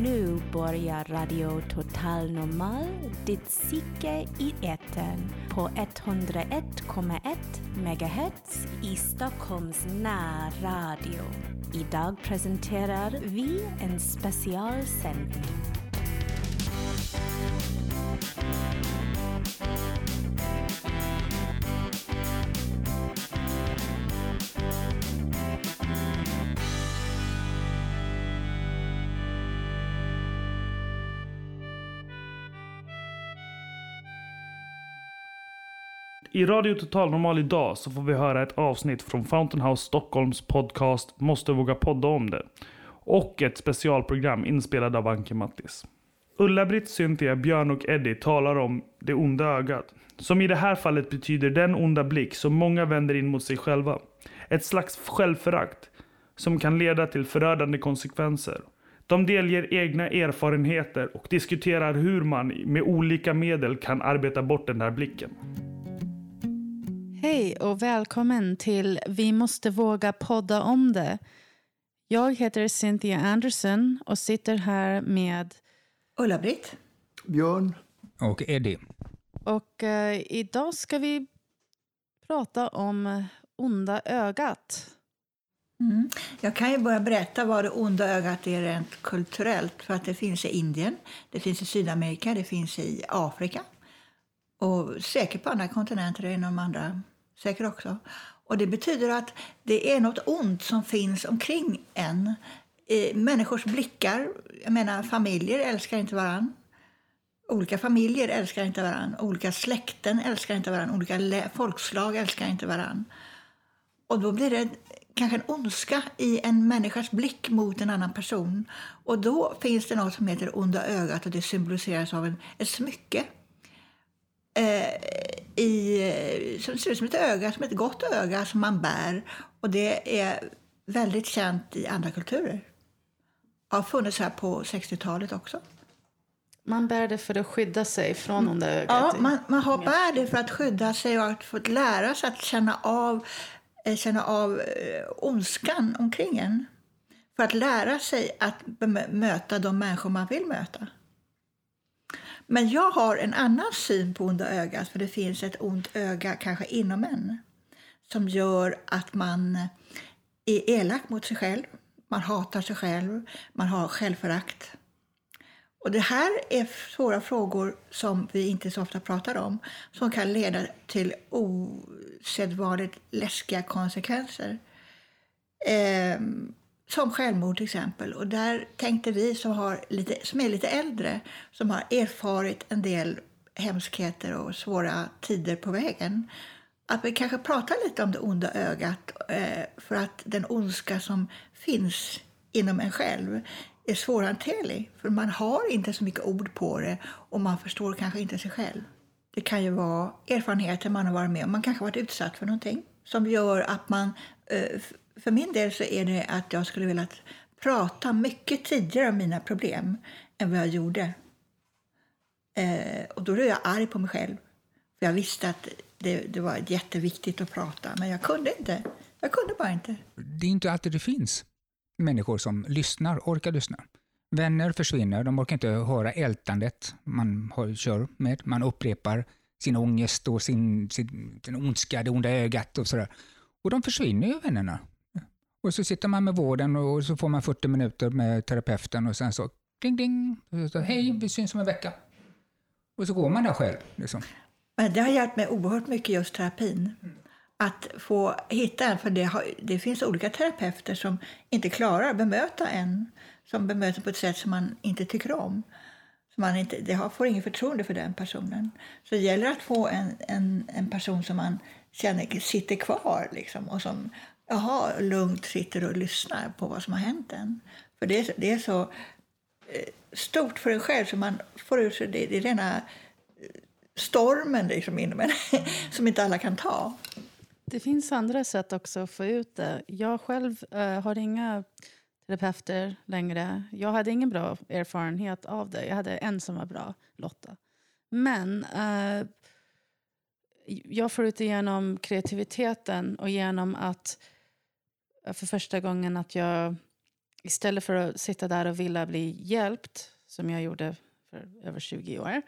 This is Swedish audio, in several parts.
Nu börjar Radio Total Normal, ditt psyke i etern på 101,1 MHz i Stockholms närradio. Idag presenterar vi en specialsändning. I Radio Total Normal idag så får vi höra ett avsnitt från Fountain House Stockholms podcast Måste våga podda om det. Och ett specialprogram inspelat av Anke Mattis. Ulla-Britt, Cynthia, Björn och Eddie talar om det onda ögat. Som i det här fallet betyder den onda blick som många vänder in mot sig själva. Ett slags självförakt som kan leda till förödande konsekvenser. De delger egna erfarenheter och diskuterar hur man med olika medel kan arbeta bort den här blicken. Hej och välkommen till Vi måste våga podda om det. Jag heter Cynthia Anderson och sitter här med Ulla-Britt. Björn. Och Eddie. och eh, idag ska vi prata om onda ögat. Mm. Jag kan ju börja berätta vad det onda ögat är rent kulturellt. För att det finns i Indien, det finns i Sydamerika, det finns i Afrika. Och säkert på andra kontinenter inom andra säkert också. Och det betyder att det är något ont som finns omkring en. I Människors blickar, jag menar familjer älskar inte varann. Olika familjer älskar inte varann. Olika släkten älskar inte varann. Olika folkslag älskar inte varann. Och då blir det kanske en ondska i en människas blick mot en annan person. Och då finns det något som heter onda ögat och det symboliseras av en, ett smycke. Eh, i, som ser ut som ett öga, som ett gott öga som man bär. Och det är väldigt känt i andra kulturer. Har funnits här på 60-talet också. Man bär det för att skydda sig från onda ögat. Ja, man, man har bär det för att skydda sig och att få lära sig att känna av, eh, känna av eh, ondskan omkring en. För att lära sig att möta de människor man vill möta. Men jag har en annan syn på onda ögat, för det finns ett ont öga kanske inom en som gör att man är elak mot sig själv, man hatar sig själv, man har självförakt. Och det här är svåra frågor som vi inte så ofta pratar om, som kan leda till osedvanligt läskiga konsekvenser. Ehm, som självmord till exempel. Och där tänkte vi som, har lite, som är lite äldre, som har erfarit en del hemskheter och svåra tider på vägen, att vi kanske pratar lite om det onda ögat eh, för att den ondska som finns inom en själv är svårhanterlig. För man har inte så mycket ord på det och man förstår kanske inte sig själv. Det kan ju vara erfarenheter man har varit med om. Man kanske har varit utsatt för någonting som gör att man... Eh, för min del så är det att jag skulle vilja prata mycket tidigare om mina problem än vad jag gjorde. Eh, Och då blev jag arg på mig själv. För jag visste att det, det var jätteviktigt att prata, men jag kunde inte. Jag kunde bara inte. Det är inte alltid det finns människor som lyssnar, orkar lyssna. Vänner försvinner, de orkar inte höra ältandet man har, kör med. Man upprepar sin ångest och sin, sin, sin ondska, det onda ögat och sådär. Och de försvinner ju, vännerna. Och så sitter man med vården och så får man 40 minuter med terapeuten och sen så ding ding, så, hej, vi syns om en vecka. Och så går man där själv. Liksom. Men det har hjälpt mig oerhört mycket just terapin. Att få hitta en, för det, har, det finns olika terapeuter som inte klarar att bemöta en. Som bemöter på ett sätt som man inte tycker om. Så man inte, det har, får ingen förtroende för den personen. Så det gäller att få en, en, en person som man känner sitter kvar liksom, och som jaha, lugnt sitter och lyssnar på vad som har hänt en. För det, är så- det är så eh, stort för en själv så man får ut sig det, det är rena eh, stormen liksom inom en som inte alla kan ta. Det finns andra sätt också att få ut det. Jag själv eh, har inga terapeuter längre. Jag hade ingen bra erfarenhet av det. Jag hade en som var bra, Lotta. Men eh, jag får ut det genom kreativiteten och genom att för första gången att jag istället för att sitta där och vilja bli hjälpt, som jag gjorde för över 20 år,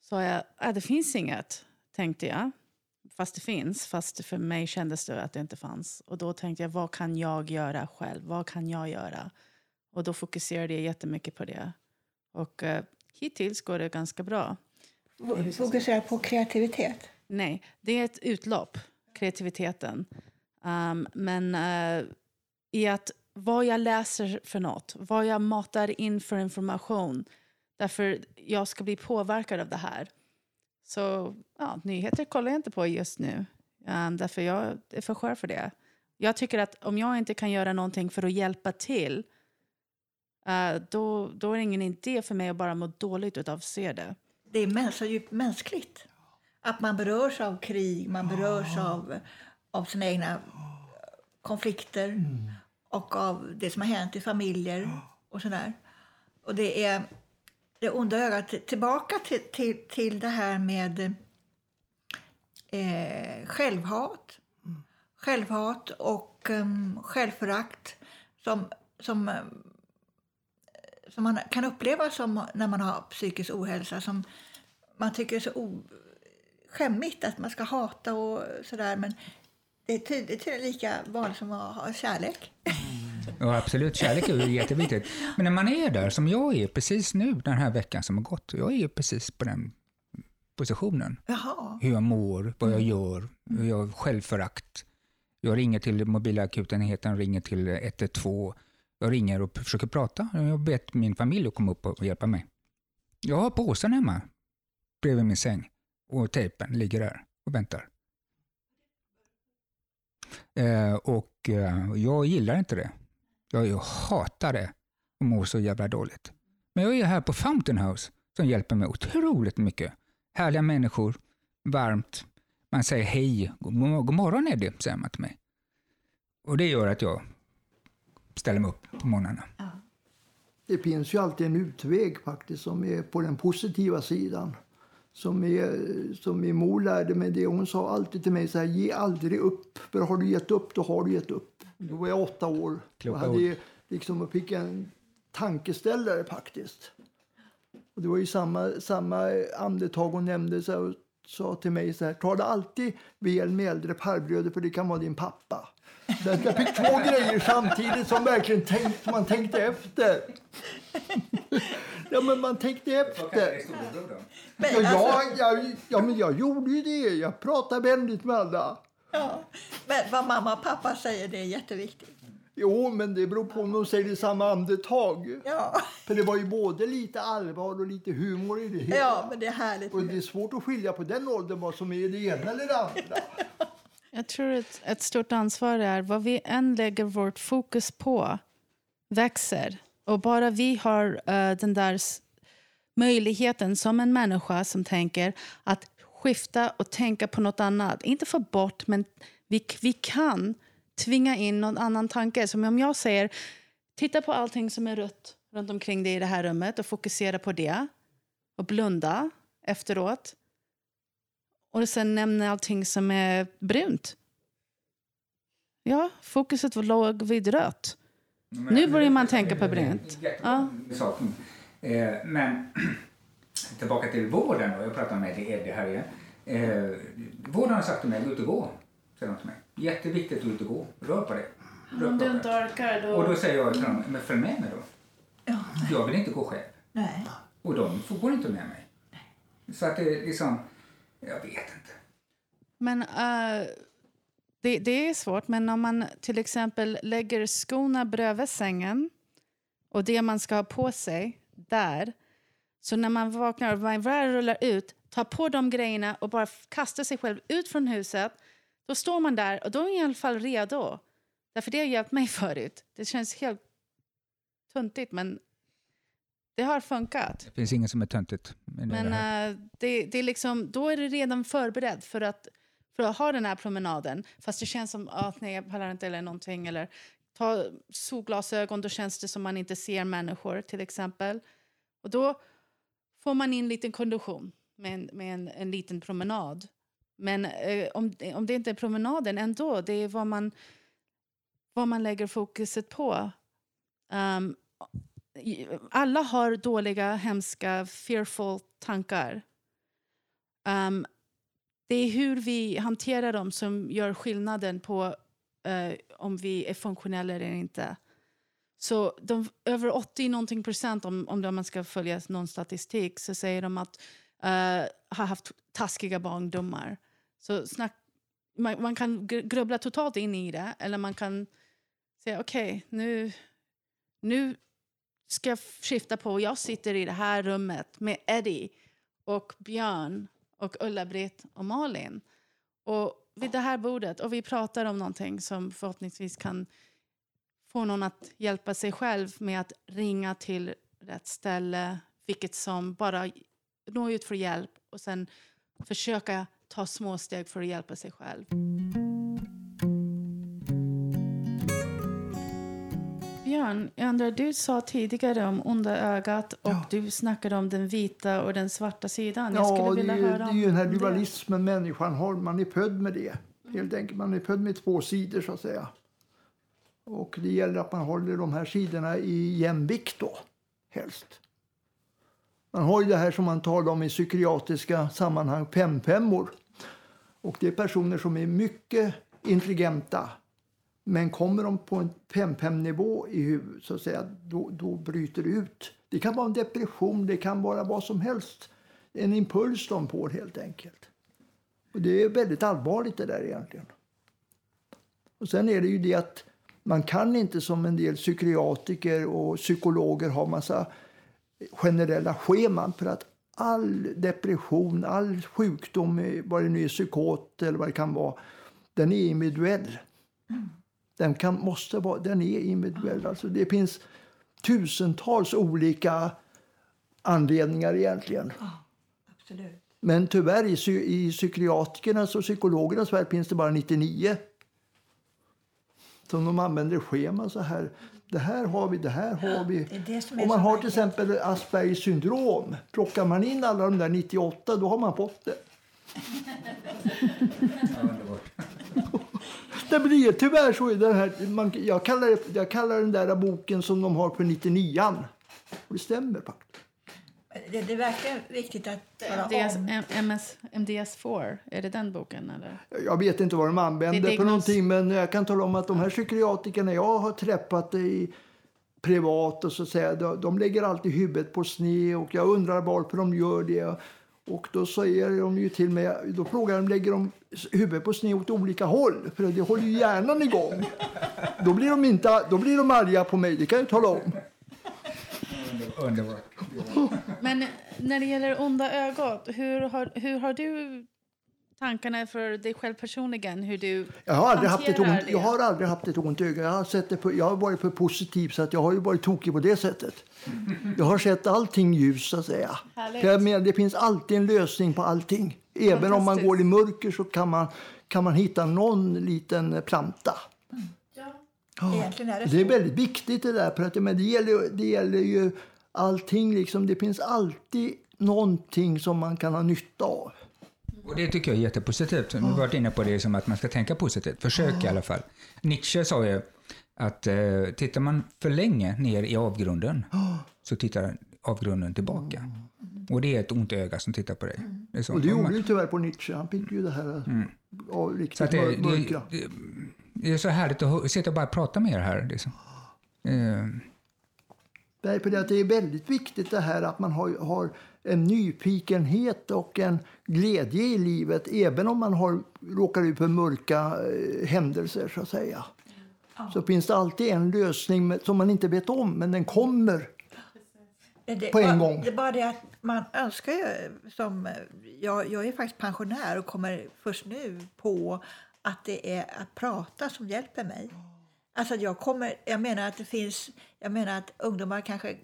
sa jag att det finns inget, tänkte jag. Fast det finns, fast för mig kändes det att det inte fanns. Och då tänkte jag, vad kan jag göra själv? Vad kan jag göra? Och då fokuserade jag jättemycket på det. Och uh, hittills går det ganska bra. Fokusera på kreativitet? Nej, det är ett utlopp, kreativiteten. Um, men uh, i att vad jag läser för något, vad jag matar in för information. Därför jag ska bli påverkad av det här. Så ja, nyheter kollar jag inte på just nu. Um, därför jag är för skör för det. Jag tycker att om jag inte kan göra någonting för att hjälpa till uh, då, då är det ingen idé för mig att bara må dåligt av att se det. Det är så djupt mänskligt. Att man berörs av krig, man berörs av, av sina egna konflikter mm. och av det som har hänt i familjer och sådär. Och det är det onda ögat. Tillbaka till, till, till det här med eh, självhat. Mm. Självhat och um, självförakt som, som, som man kan uppleva som när man har psykisk ohälsa. Som man tycker är så o, skämmigt att man ska hata och sådär. Men det är tydligen lika vanligt som att ha kärlek. Ja, absolut. Kärlek är ju jätteviktigt. Men när man är där, som jag är precis nu, den här veckan som har gått, jag är ju precis på den positionen. Jaha. Hur jag mår, vad jag gör, hur jag självförakt. Jag ringer till mobilakutenheten, ringer till 112. Jag ringer och försöker prata. Jag har bett min familj att komma upp och hjälpa mig. Jag har påsen hemma bredvid min säng och tejpen ligger där och väntar. Eh, och eh, jag gillar inte det. Jag hatar det och mår så jävla dåligt. Men jag är här på Fountain House som hjälper mig otroligt mycket. Härliga människor, varmt. Man säger hej, god, god morgon Eddie, säger man till mig. Och det gör att jag ställer mig upp på morgnarna. Det finns ju alltid en utväg faktiskt som är på den positiva sidan som, är, som min mor lärde mig det. Hon sa alltid till mig så här, ge aldrig upp. För har du gett upp, då har du gett upp. Då var jag åtta år och hade liksom, och fick en tankeställare faktiskt. Och det var ju samma, samma andetag hon nämnde så här, sa till mig så här, ta det alltid väl med äldre farbröder för det kan vara din pappa. Så jag fick två grejer samtidigt som verkligen tänkt, man tänkte efter. Ja, men man tänkte efter. Ja, ja, ja, ja, men jag gjorde ju det. Jag pratade vänligt med alla. Ja, men vad mamma och pappa säger det är jätteviktigt. Jo, men det beror på om de säger det i samma andetag. Ja. För det var ju både lite allvar och lite humor i det hela. Ja, men det är härligt. Och det är svårt att skilja på den åldern vad som är det ena eller det andra. Jag tror att ett stort ansvar är vad vi än lägger vårt fokus på växer. Och bara vi har uh, den där möjligheten som en människa som tänker att skifta och tänka på något annat. Inte få bort, men vi, vi kan tvinga in någon annan tanke. Som om jag säger, titta på allting som är rött runt omkring dig i det här rummet och fokusera på det. Och blunda efteråt. Och sen nämna allting som är brunt. Ja, fokuset låg vid rött. Men, nu börjar man tänka på brunt. Ja. Eh, men tillbaka till vården. Jag pratar med Eddie här igen. Eh, vården har sagt till mig, gå ut och gå. Säger de till mig. Jätteviktigt att ut och gå. Rör på dig. Om du inte orkar då... Och då säger jag till dem, men följ med mig då. Ja. Jag vill inte gå själv. Nej. Och de går inte med mig. Nej. Så att det är liksom, jag vet inte. Men uh, det, det är svårt, men om man till exempel lägger skorna bredvid sängen och det man ska ha på sig där. Så när man vaknar och väl rullar ut, tar på de grejerna och bara kastar sig själv ut från huset. Då står man där och då är man i alla fall redo. Därför det har hjälpt mig förut. Det känns helt töntigt men det har funkat. Det finns inget som är töntigt. Men det, uh, det, det, är liksom, då är du redan förberedd för att, för att ha den här promenaden. Fast det känns som att nej, jag pallar inte eller någonting. Eller ta solglasögon, då känns det som man inte ser människor till exempel. Och då får man in lite kondition med en, med en, en liten promenad. Men eh, om, om det inte är promenaden ändå, det är vad man, vad man lägger fokuset på. Um, alla har dåliga, hemska, fearful tankar. Um, det är hur vi hanterar dem som gör skillnaden på eh, om vi är funktionella eller inte. Så de, över 80 någonting procent, om, om man ska följa någon statistik, så säger de att uh, har haft taskiga barndomar. Så snack, man, man kan grubbla totalt in i det, eller man kan säga okej, nu, nu ska jag skifta på. Jag sitter i det här rummet med Eddie och Björn och Ulla-Britt och Malin. Och vid det här bordet och vi pratar om någonting som förhoppningsvis kan få någon att hjälpa sig själv med att ringa till rätt ställe, vilket som bara nå ut för hjälp och sen försöka ta små steg för att hjälpa sig själv. Björn, jag undrar, du sa tidigare om onda ögat och Ja. du snackade om den vita och den svarta sidan. Jag Ja, det vilja är, det är ju den här det. dualismen människan har. Man är född med det. Helt enkelt. Man är född med två sidor så att säga. Och det gäller att man håller de här sidorna i jämvikt då, helst. Man har ju det här som man talar om i psykiatriska sammanhang, femfemmor. Och det är personer som är mycket intelligenta. Men kommer de på en fem-fem-nivå i huvudet så att säga, då, då bryter det ut. Det kan vara en depression, det kan vara vad som helst. En impuls de får helt enkelt. Och det är väldigt allvarligt det där egentligen. Och sen är det ju det att man kan inte som en del psykiatriker och psykologer ha massa generella scheman för att all depression, all sjukdom, vad det nu är, psykot eller vad det kan vara, den är individuell. Mm. Den kan, måste vara, den är individuell. Alltså det finns tusentals olika anledningar egentligen. Absolut. Men tyvärr i, psy- i psykiatrikernas och psykologernas värld finns det bara 99. Som de använder schema så här. Det här har vi, det här har vi. Är Om man har till exempel Aspergers syndrom, plockar man in alla de där 98 då har man fått det. Det blir tyvärr så. är Den här, man, jag, kallar det, jag kallar den där boken som de har för 99an. Och det stämmer faktiskt. Det, det verkligen viktigt att MDS, om. MS, MDS4, är det den boken? Eller? Jag vet inte vad de använder diagnos- någonting men jag kan tala om att de här psykiatrikerna jag har träffat i privat och så att säga, de, de lägger alltid huvudet på sned och jag undrar varför de gör det. Och då säger de ju till mig, då frågar de, lägger de huvudet på sned åt olika håll? För det håller ju hjärnan igång. Då blir de, inte, då blir de arga på mig, det kan jag tala om. Underbart. Men när det gäller onda ögat, hur har, hur har du tankarna för dig själv personligen? Hur du Jag har, aldrig haft ett ont, det? jag har aldrig haft ett ont öga. Jag har, sett det för, jag har varit för positiv så att jag har ju varit tokig på det sättet. Jag har sett allting ljus så att säga. Jag menar, det finns alltid en lösning på allting. Även om man går i mörker så kan man, kan man hitta någon liten planta. Egentligen är det Det är väldigt viktigt det där. För att, men det, gäller, det gäller ju allting. Liksom, det finns alltid någonting som man kan ha nytta av. Och det tycker jag är jättepositivt. Du har varit inne på det som att man ska tänka positivt. Försök i alla fall. Nietzsche sa ju att eh, tittar man för länge ner i avgrunden så tittar avgrunden tillbaka. Och det är ett ont öga som tittar på dig. Det är så. Och det Och man- gjorde ju tyvärr på Nietzsche. Han fick ju det här av Så riktigt att det, mör- det, mörka. det, det är så härligt att sitta och bara prata med er här. Liksom. Eh, det, att det är väldigt viktigt det här att man har, har en nyfikenhet och en glädje i livet även om man har, råkar ut för mörka eh, händelser så att säga. Så finns det alltid en lösning som man inte vet om, men den kommer. Det, på en bara- gång. Det är bara det att man önskar ju som... Jag, jag är faktiskt pensionär och kommer först nu på att det är att prata som hjälper mig. Alltså jag, kommer, jag menar att det finns... Jag menar att ungdomar kanske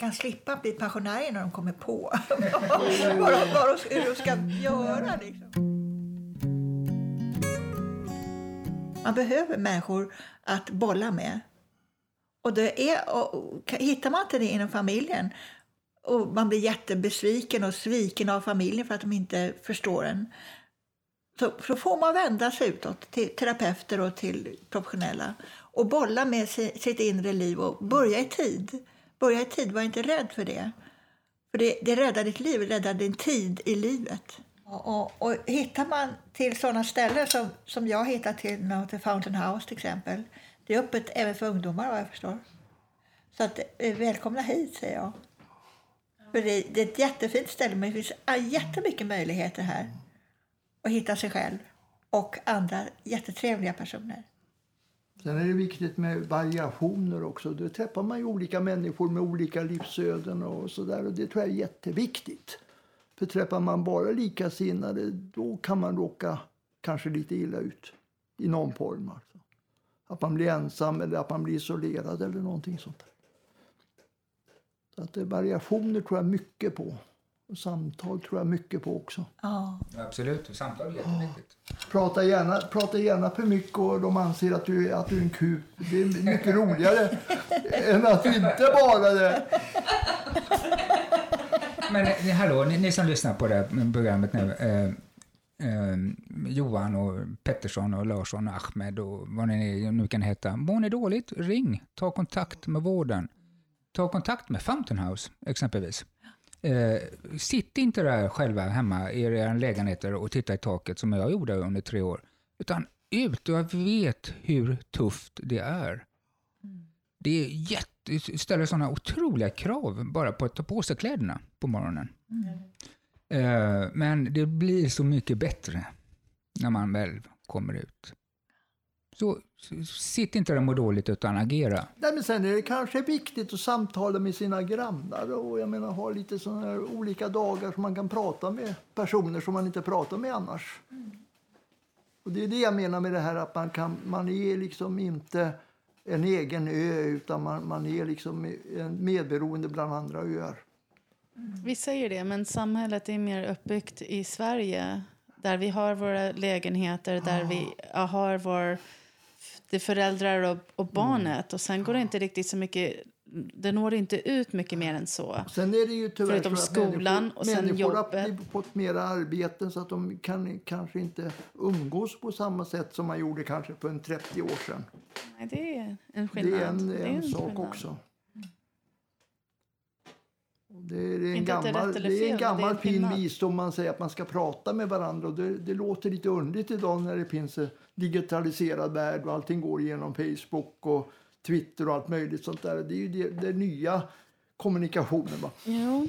kan slippa bli pensionärer när de kommer på vad de, vad de, hur de ska göra. Liksom. Man behöver människor att bolla med. Och, det är, och, hittar man inte det inom familjen och man blir jättebesviken och sviken av familjen för att de inte förstår en så, så får man vända sig utåt till terapeuter och till professionella och bolla med si- sitt inre liv och börja i tid. Börja i tid, var inte rädd för det. För det, det räddar ditt liv, räddar din tid i livet. Och, och, och hittar man till sådana ställen som, som jag hittar till, till Fountain House till exempel. Det är öppet även för ungdomar vad jag förstår. Så att, eh, välkomna hit säger jag. För det, det är ett jättefint ställe men det finns ah, jättemycket möjligheter här. Att hitta sig själv och andra jättetrevliga personer. Sen är det viktigt med variationer också. Då träffar man ju olika människor med olika livsöden och sådär. Och det tror jag är jätteviktigt. För träffar man bara likasinnade då kan man råka kanske lite illa ut i någon form. Alltså. Att man blir ensam eller att man blir isolerad eller någonting sånt. Där. Så att det, variationer tror jag mycket på. Och samtal tror jag mycket på också. Ja. Absolut, samtal är jätteviktigt. Prata gärna, prata gärna för mycket och de anser att du, är- att du är en kup. Det är mycket roligare än att inte vara det. Men eh, hallå, ni, ni som lyssnar på det här programmet nu. Eh, eh, Johan och Pettersson och Larsson och Ahmed och vad ni nu kan heta. Mår ni dåligt? Ring. Ta kontakt med vården. Ta kontakt med Fountain House exempelvis. Eh, sitt inte där själva hemma i era lägenheter och titta i taket som jag gjorde under tre år. Utan ut jag vet hur tufft det är. Det är jätte, ställer sådana otroliga krav bara på att ta på sig kläderna på morgonen. Eh, men det blir så mycket bättre när man väl kommer ut. Så sitt inte där och må dåligt utan agera. Nej, men sen är det kanske viktigt att samtala med sina grannar och jag menar ha lite såna här olika dagar som man kan prata med personer som man inte pratar med annars. Och det är det jag menar med det här att man, kan, man är liksom inte en egen ö utan man, man är liksom en medberoende bland andra öar. Vi säger det, men samhället är mer uppbyggt i Sverige där vi har våra lägenheter, där vi har vår, det är föräldrar och, och barnet. Och sen går det inte riktigt så mycket, det når inte ut mycket mer än så. Sen är det ju tyvärr Förutom så att skolan människor, och sen människor jobbet. har fått mera arbeten så att de kan kanske inte umgås på samma sätt som man gjorde kanske för en 30 år sedan. Nej, det är en Det skillnad. är en, Det är en sak skillnad. också. Det är, det en det gammal, eller det är en det gammal fin visdom man säger att man ska prata med varandra. Och det, det låter lite underligt idag när det finns digitaliserad värld och allting går genom Facebook och Twitter och allt möjligt sånt där. Det är ju det, det nya kommunikationen. Va? Jo,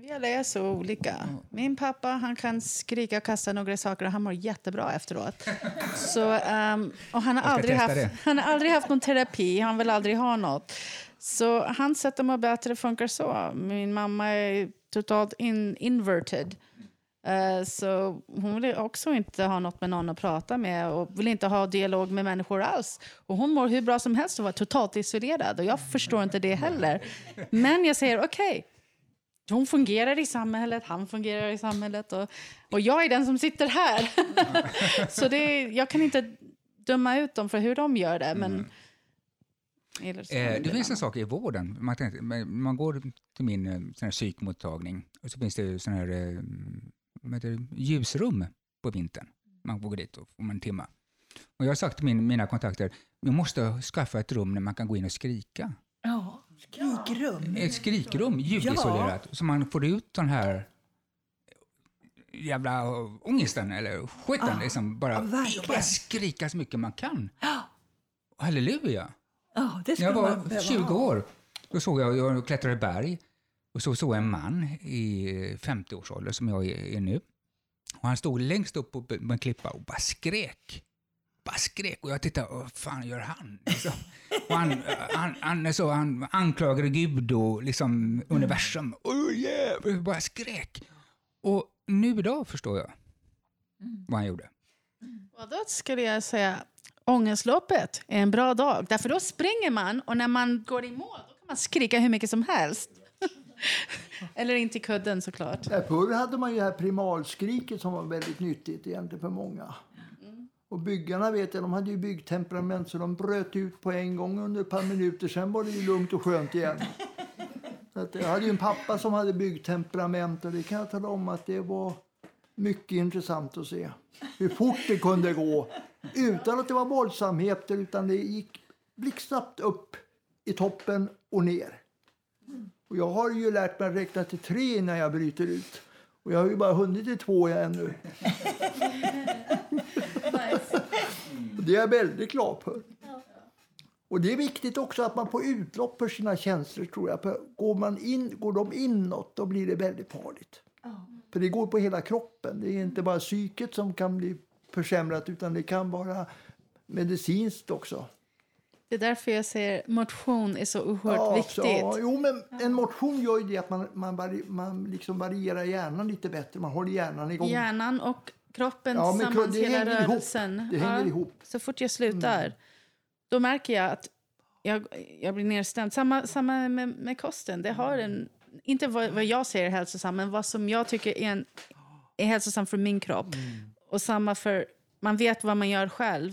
vi alla är så olika. Min pappa han kan skrika och kasta några saker och han mår jättebra efteråt. Så, ehm, och han, har aldrig haft, det. han har aldrig haft någon terapi, han vill aldrig ha något. Så hans sätt att må bättre funkar så. Min mamma är totalt in, inverted. Eh, så hon vill också inte ha något med någon att prata med och vill inte ha dialog med människor alls. Och hon mår hur bra som helst och vara totalt isolerad. Och jag förstår inte det heller. Men jag säger okej, hon fungerar i samhället, han fungerar i samhället och, och jag är den som sitter här. så det, jag kan inte döma ut dem för hur de gör det. Men, Eller så Eh, det finns en sak i vården. Man, tänkte, man går till min eh, sån här psykmottagning och så finns det sån här heter ljusrum på vintern. Man får gå dit och om en timme. Och jag har sagt till min, mina kontakter, vi måste skaffa ett rum där man kan gå in och skrika. Ja, skrikrum. Ett skrikrum, ljudisolerat, så man får ut den här jävla ångesten eller skiten. liksom bara, ja, bara skrika så mycket man kan. Halleluja! Ja, det När jag var behöva 20 ha. år, då såg jag, jag klättrade i berg och så såg jag en man i 50-årsåldern som jag är, nu. Och han stod längst upp på på en klippa och bara skrek. Bara skrek och jag tittade, vad fan gör han? Liksom. Och han, han, han, så, han anklagade Gud och liksom universum. Oh, yeah! Bara skrek. Och nu idag förstår jag vad han gjorde. Och då skulle jag säga ångestloppet är en bra dag. Därför då springer man och när man går i mål då kan man skrika hur mycket som helst. Eller inte i kudden såklart. Förr hade man ju det här primalskriket som var väldigt nyttigt egentligen för många. Och byggarna vet jag, de hade ju byggtemperament så de bröt ut på en gång under ett par minuter. Sen var det ju lugnt och skönt igen. Att jag hade ju en pappa som hade byggtemperament och det kan jag tala om att det var mycket intressant att se. Hur fort det kunde gå utan att det var våldsamheter utan det gick blixtsnabbt upp i toppen och ner. Och jag har ju lärt mig att räkna till tre innan jag bryter ut. Och jag har ju bara hunnit till två ännu. Det är jag väldigt glad för. Och det är viktigt också att man får utlopp för sina känslor tror jag. För går, man in, går de inåt då blir det väldigt farligt. För det går på hela kroppen. Det är inte bara psyket som kan bli försämrat utan det kan vara medicinskt också. Det är därför jag säger motion är så oerhört Ja, viktigt. Så, jo, men en motion gör ju det att man, man, vari, man liksom varierar hjärnan lite bättre. Man håller hjärnan igång. Hjärnan och kroppen Ja, tillsammans, det hela hänger ihop. rörelsen. Det hänger ihop. Mm. Så fort jag slutar, då märker jag att jag, jag blir nedstämd. Samma, samma med, med kosten. Det har en, inte vad, vad jag ser är hälsosam, men vad som jag tycker är, en, är hälsosam för min kropp. Mm. Och samma för, man vet vad man gör själv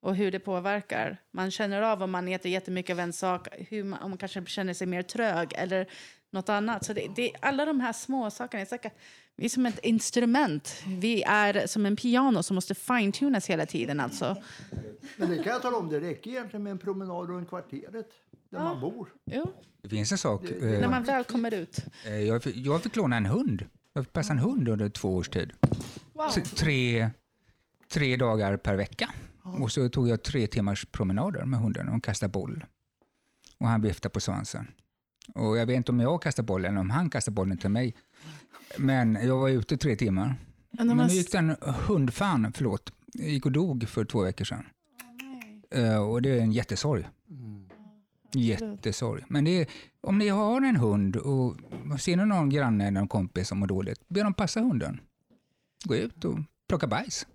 och hur det påverkar. Man känner av om man äter jättemycket av en sak, hur man, om man kanske känner sig mer trög eller något annat. Så det, det, alla de här små sakerna, är säkert, vi är som ett instrument. Vi är som en piano som måste fine-tunas hela tiden. Alltså. Men det kan jag tala om, det räcker egentligen med en promenad runt kvarteret där man bor. Jo, Det finns en sak. när eh, man väl kommer ut. eh, Jag fick, jag fick låna en hund. Jag fick passa en hund under två års tid. Wow. Så Tre, tre dagar per vecka. Och så tog jag tre timmars promenader med hunden och kastade boll. Och han viftade på svansen. Och jag vet inte om jag kastade bollen eller om han kastade bollen till mig. Men jag var ute tre timmar. Men nu gick den hundfan, förlåt, gick och dog för två veckor sedan. Eh, och det är en jättesorg. Jättesorg. Men är, om ni har en hund och ser ni någon granne eller någon kompis som mår dåligt, be dem passa hunden. Gå ut och plocka bajs.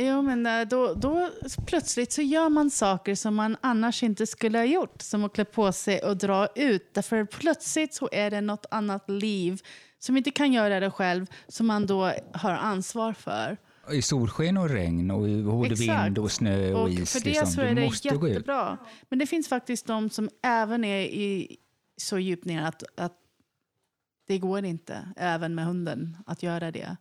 Jo, men eh, då, då plötsligt så gör man saker som man annars inte skulle ha gjort. Som att klä på sig och dra ut. Därför plötsligt så är det något annat liv som inte kan göra det själv, som man då har ansvar för. I solsken och regn och vind och snö och, Och is. för det liksom. så är det jättebra. Men det finns faktiskt de som även är i, så djupt ner att, att det går inte, även med hunden, att göra det.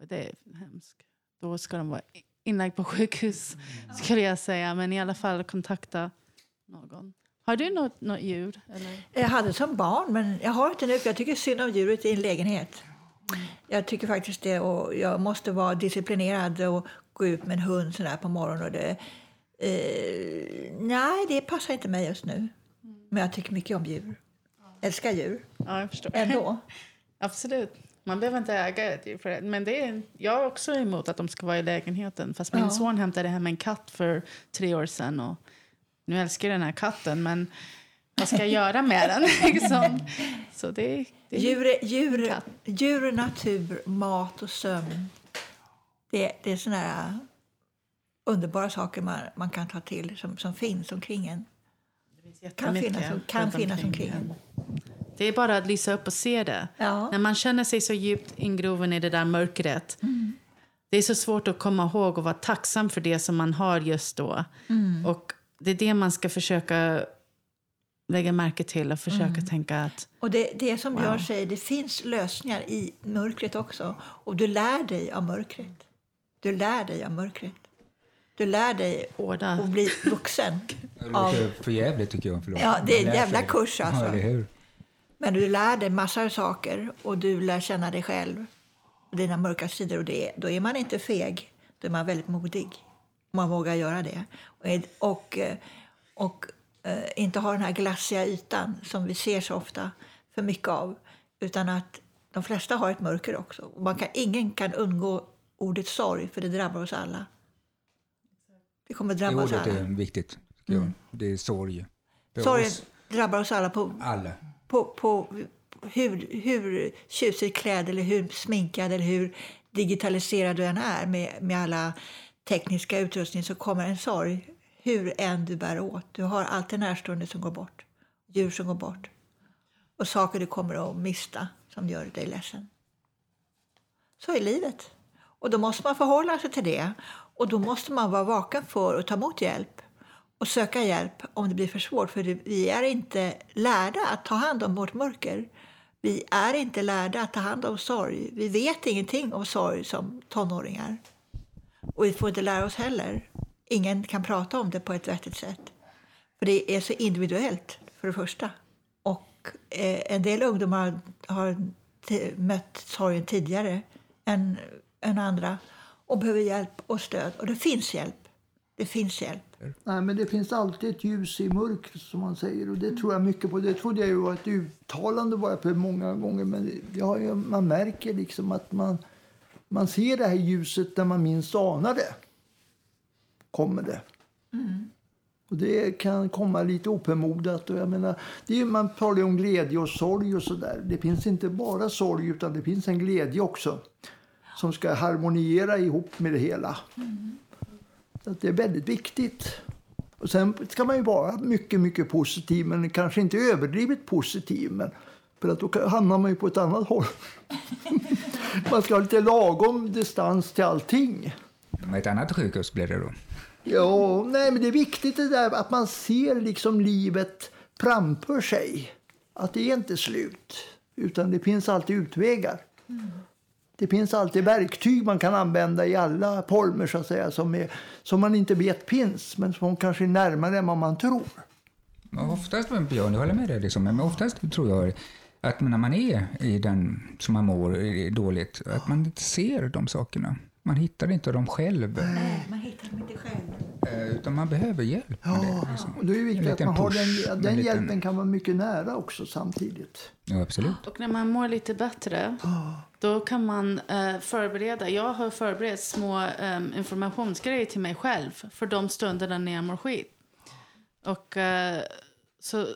Och det är hemskt. Då ska de vara inlagd på sjukhus, skulle jag säga. Men i alla fall kontakta någon. Har du något, något djur? Eller? Jag hade som barn, men jag har inte nu för jag tycker synd om djuret i en lägenhet. Jag tycker faktiskt det och jag måste vara disciplinerad och gå ut med en hund sådär på morgonen. Och det, eh, nej, det passar inte mig just nu. Men jag tycker mycket om djur. Älskar djur Ja, jag förstår. ändå. Absolut. Man behöver inte äga ett djur för det. Men det är, jag är också emot att de ska vara i lägenheten. Fast min Ja. son hämtade hem en katt för tre år sedan. Och nu älskar jag den här katten, men vad ska jag göra med den? liksom. Så det, det Djur, djur, katt. djur, natur, mat och sömn. Det, det är såna här underbara saker man, man kan ta till som, som finns omkring en. Kan jättemycket finnas, kan finnas omkring en. Det är bara att lysa upp och se det. Ja. När man känner sig så djupt ingroven i det där mörkret. Det är så svårt att komma ihåg och vara tacksam för det som man har just då. Och det är det man ska försöka lägga märke till och försöka tänka att Och det, det som jag säger, det finns lösningar i mörkret också. Och du lär dig av mörkret. Du lär dig av mörkret. Du lär dig Båda. att bli vuxen. Det av, låter för jävligt tycker jag. Förlåt. Ja, det är en jävla kurs, alltså. Ja? Men du lär dig massor av saker och du lär känna dig själv. Och dina mörka sidor. Och det, då är man inte feg. Då är man väldigt modig. Man vågar göra det. Och, är- och, eh, och eh, inte ha den här glassiga ytan som vi ser så ofta för mycket av. Utan att de flesta har ett mörker också. Man kan, ingen kan undgå ordet sorg, för det drabbar oss alla. Det kommer Det drabba oss ordet alla. är viktigt. tycker jag. Det är sorg. För oss drabbar oss alla på alla på, på hur, hur tjusigt klädd eller hur sminkad eller hur digitaliserad du än är med, med alla tekniska utrustning så kommer en sorg hur än du bär åt. Du har alltid närstående som går bort, djur som går bort och saker du kommer att mista som gör dig ledsen. Så är livet. Och då måste man förhålla sig till det. Och då måste man vara vaken för att ta emot hjälp och söka hjälp om det blir för svårt. För vi är inte lärda att ta hand om vårt mörker. Vi är inte lärda att ta hand om sorg. Vi vet ingenting om sorg som tonåringar. Och vi får inte lära oss heller ingen kan prata om det på ett vettigt sätt. För det är så individuellt, för det första. Och eh, en del ungdomar har mött sorgen tidigare än, än andra och behöver hjälp och stöd. Och det finns hjälp. Det finns hjälp. Nej, men det finns alltid ett ljus i mörkret som man säger. Och det tror jag mycket på. Det trodde jag ju var ett uttalande bara för många gånger. Men ja, man märker liksom att man, man ser det här ljuset när man minst anar det. Kommer det. Och det kan komma lite opåmodat. Och jag menar, det är, man talar ju om glädje och sorg och sådär. Det finns inte bara sorg utan det finns en glädje också. Som ska harmoniera ihop med det hela. Så att det är väldigt viktigt. Och sen ska man ju vara mycket, mycket positiv, men kanske inte överdrivet positiv. Men för att då hamnar man ju på ett annat håll. man ska ha lite lagom distans till allting. Med ett annat sjukhus blir det då. Ja, nej, men det är viktigt det där att man ser liksom livet framför sig. Att det är inte slut, utan det finns alltid utvägar. Det finns alltid verktyg man kan använda i alla former så att säga, som, är, som man inte vet finns, men som kanske är närmare än vad man tror. Oftast, Björn, jag håller med dig, liksom, men oftast tror jag att när man är i den som man mår dåligt, att man inte ser de sakerna. Man hittar inte dem själv, Nej, man hittar dem inte själv. eh, utan man behöver hjälp med det. Liksom. Och då är det viktigt En att man har push, den, en den liten- hjälpen kan vara mycket nära också samtidigt. Ja, absolut. Och när man mår lite bättre, då kan man eh, förbereda. Jag har förberett små eh, informationsgrejer till mig själv för de stunderna när jag mår skit. Och eh, så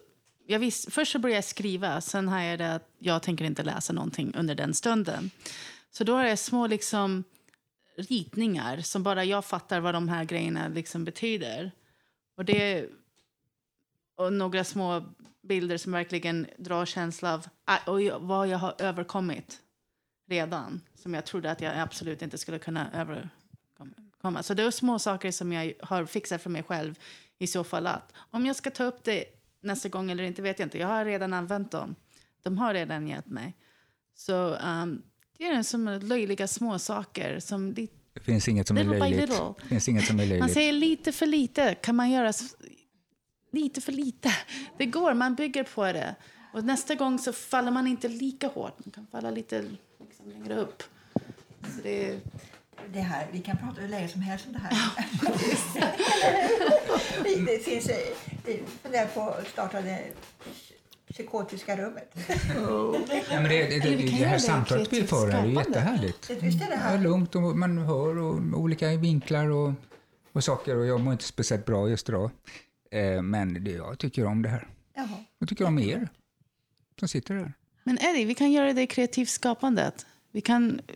jag visst, först så började jag skriva, sen har jag det att jag tänker inte läsa någonting under den stunden. Så då har jag små liksom ritningar som bara jag fattar vad de här grejerna liksom betyder. Och det och några små bilder som verkligen drar känsla av och vad jag har överkommit redan. Som jag trodde att jag absolut inte skulle kunna överkomma. Så det är små saker som jag har fixat för mig själv i så fall att om jag ska ta upp det nästa gång eller inte vet jag inte. Jag har redan använt dem. De har redan hjälpt mig. Så um, det är som löjliga små saker som det, Det finns inget som är löjligt. Det finns inget som är man löjligt. säger lite för lite kan man göra lite för lite. Det går, man bygger på det. Och nästa gång så faller man inte lika hårt. Man kan falla lite längre upp. Så det Det här, vi kan prata hur länge som helst om det här. det, finns, eh, vi funderar på att starta det psykotiska rummet. Ja, men det, det, det, det här samtalet vi för är ju jättehärligt. Visst är det Det är här? lugnt och man hör och olika vinklar och, och saker och jag mår inte speciellt bra just idag. Eh, men det, jag tycker om det här. Jaha. Jag tycker om er som sitter här. Men Eddie, vi kan göra det kreativt skapandet. Vi kan eh,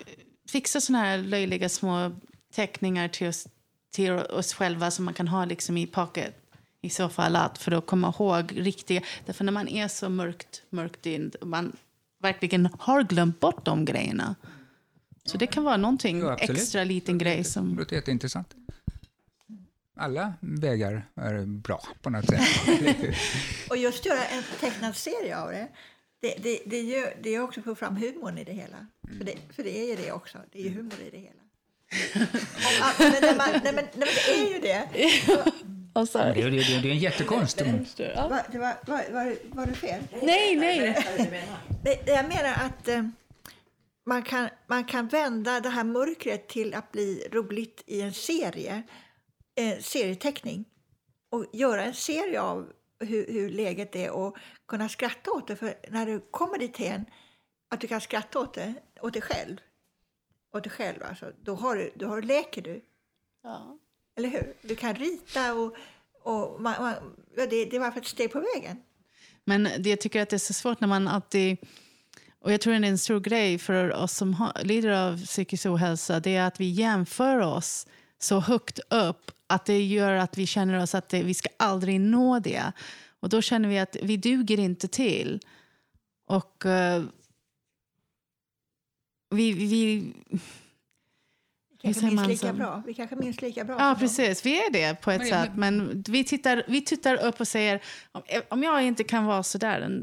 fixa såna här löjliga små teckningar till oss, till oss själva som man kan ha liksom i pocket. I så fall att, för att komma ihåg riktiga... Därför när man är så mörkt, mörkt in, och man verkligen har glömt bort de grejerna. Så det kan vara någonting absolut. extra liten grej Det som... låter jätteintressant. Alla vägar är bra på något sätt. Och just göra en tecknad serie av det, det, det, det, gör, det gör också få fram humorn i det hela. För det, för det är ju det också. Det är ju humor i det hela. Men, nej, men, nej, men det är ju det. Oh, det, är- det, är- det är en jättekonst. Va, det var, var, var, var det fel? Nej, nej! Det, det jag menar att eh, man, kan, man kan vända det här mörkret till att bli roligt i en serie, en serieteckning och göra en serie av hur, hur läget är och kunna skratta åt det. För när du kommer dithän att du kan skratta åt det, åt dig själv, åt dig själv alltså, då, har du, då har, leker du. Ja. Eller hur? Du kan rita och, och man, man, ja, det, det var för ett steg på vägen. Men det, jag tycker att det är så svårt när man alltid... Och jag tror att det är en stor grej för oss som har, lider av psykisk ohälsa. Det är att vi jämför oss så högt upp att det gör att vi känner oss att det, vi ska aldrig nå det. Och då känner vi att vi duger inte till. Och eh, vi, vi, kanske säger minns lika som- bra. Vi kanske minns lika bra. Ja, precis. Vi är det på ett Men- sätt. Men vi tittar, vi tittar upp och säger om, om jag inte kan vara så där,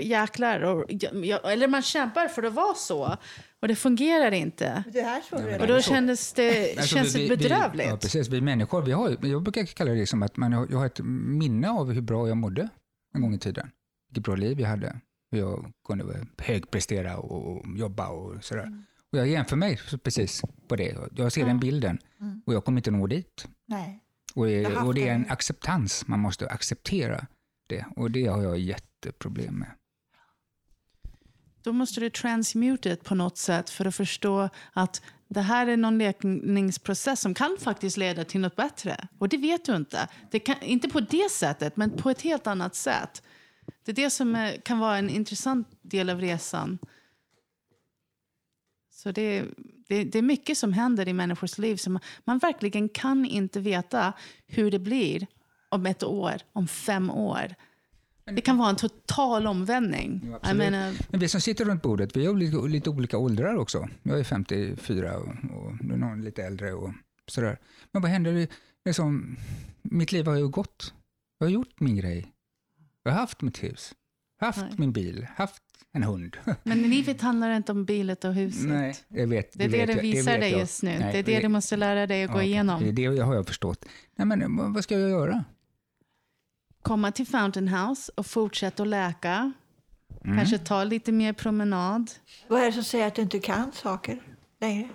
jäklar. Och, jag, eller man kämpar för att vara så. Och det fungerar inte. Det här såg du Och då kändes det Alltså, känns vi- det vi- bedrövligt. ja, precis. Vi människor, vi har, jag brukar kalla det som att man, jag har ett minne av hur bra jag mådde en gång i tiden. Vilket bra liv jag hade. Hur jag kunde högprestera och, och jobba och sådär. Mm. Och jag jämför mig precis på det. Jag ser den bilden Mm. och jag kommer inte nå dit. Nej. Och, och det är en acceptans, man måste acceptera det. Och det har jag jätteproblem med. Då måste du transmute det på något sätt för att förstå att det här är någon läkningsprocess som kan faktiskt leda till något bättre. Och det vet du inte. Det kan, inte på det sättet, men på ett helt annat sätt. Det är det som är, kan vara en intressant del av resan. Så det, det, det är mycket som händer i människors liv som man, man verkligen kan inte veta hur det blir om ett år, om fem år. Det kan vara en total omvändning. Jo, Jag absolut. menar, Men vi som sitter runt bordet, vi har lite, lite olika åldrar också. Jag är 54 och, och nu är någon lite äldre och sådär. Men vad händer? i- Liksom, mitt liv har ju gått. Jag har gjort min grej. Jag har haft mitt hus, haft Nej. min bil, haft en hund. Men livet handlar inte om bilet och huset. Nej, jag vet. Det är det det jag, visar vet dig jag. just nu. Nej, det är det du måste lära dig att Ja, gå igenom. Det är det har jag förstått. Nej, men vad ska jag göra? Komma till Fountain House och fortsätta att läka. Mm. Kanske ta lite mer promenad. Vad är det som säger att du inte kan saker längre?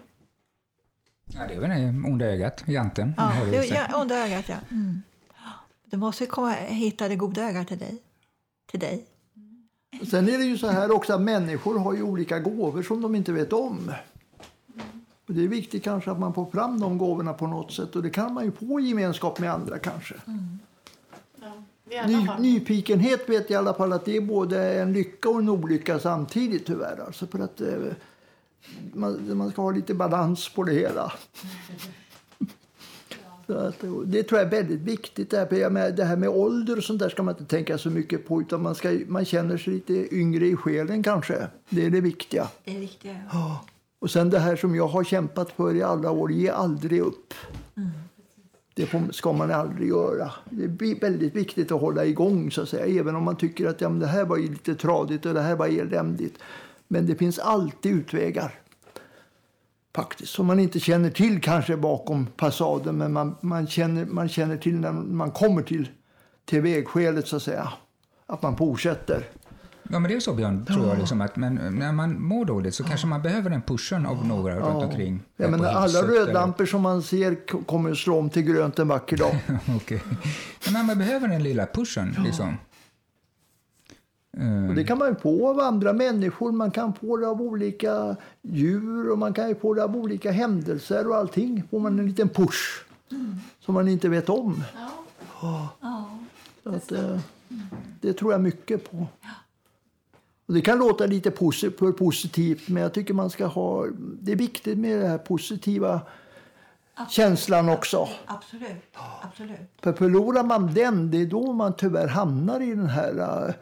Ja, det är väl det onda ögat, janten. Ja, det, ja, onda ögat, ja. Mm. Du måste komma, hitta det goda ögat till dig. Till dig. Sen är det ju så här också att människor har ju olika gåvor som de inte vet om. Och det är viktigt kanske att man får fram de gåvorna på något sätt och det kan man ju få i gemenskap med andra kanske. Ny, nyfikenhet vet jag i alla fall att det är både en lycka och en olycka samtidigt tyvärr. Alltså för att eh, man, man ska ha lite balans på det hela. Att, det tror jag är väldigt viktigt. Det här, för jag menar, det här med ålder och sånt där ska man inte tänka så mycket på. Utan man, ska, man känner sig lite yngre i själen kanske. Det är det viktiga. Det är viktigt. Och sen det här som jag har kämpat för i alla år, ge aldrig upp. Det ska man aldrig göra. Det är väldigt viktigt att hålla igång så att säga. Även om man tycker att ja, det här var lite tradigt och det här var eländigt. Men det finns alltid utvägar. Faktiskt. Som man inte känner till kanske bakom fasaden. Men man, man, känner, man känner till när man kommer till, till vägskälet så att säga. Att man fortsätter. Ja, men det är så Björn, tror jag. Liksom, att, men när man mår dåligt så kanske man behöver den pushen av några runt omkring. Ja, men alla rödlampor som man ser kommer att slå om till grönt en vacker dag. Okej. Men man behöver den lilla pushen. Liksom. Eh, Och det kan man ju få av andra människor, man kan få det av olika djur och man kan ju få det av olika händelser och allting. Får man en liten push som man inte vet om. Ja. Så att, eh, det tror jag mycket på. Och det kan låta lite positivt men jag tycker man ska ha, det är viktigt med den här positiva känslan också. Absolut. Absolut. För förlorar man den, det är då man tyvärr hamnar i den här uh,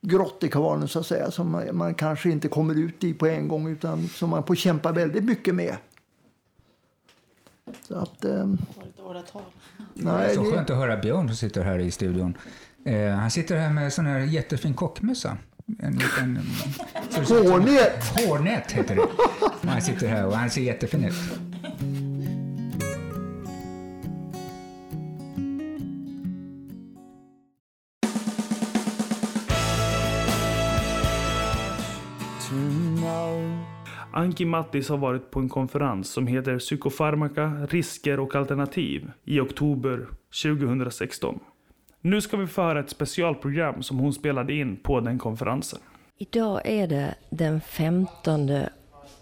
grottekvarnen så att säga. Som man, man kanske inte kommer ut i på en gång utan som man får kämpa väldigt mycket med. Så att... ehm, Det är nej, så skönt att höra Björn som sitter här i studion. Eh, han sitter här med sån här jättefin kockmössa. En liten... Hårnät! Hårnät heter det. Han sitter här och han ser jättefin ut. Anki Mattis har varit på en konferens som heter Psykofarmaka, risker och alternativ i oktober 2016. Nu ska vi få höra ett specialprogram som hon spelade in på den konferensen. Idag är det den 15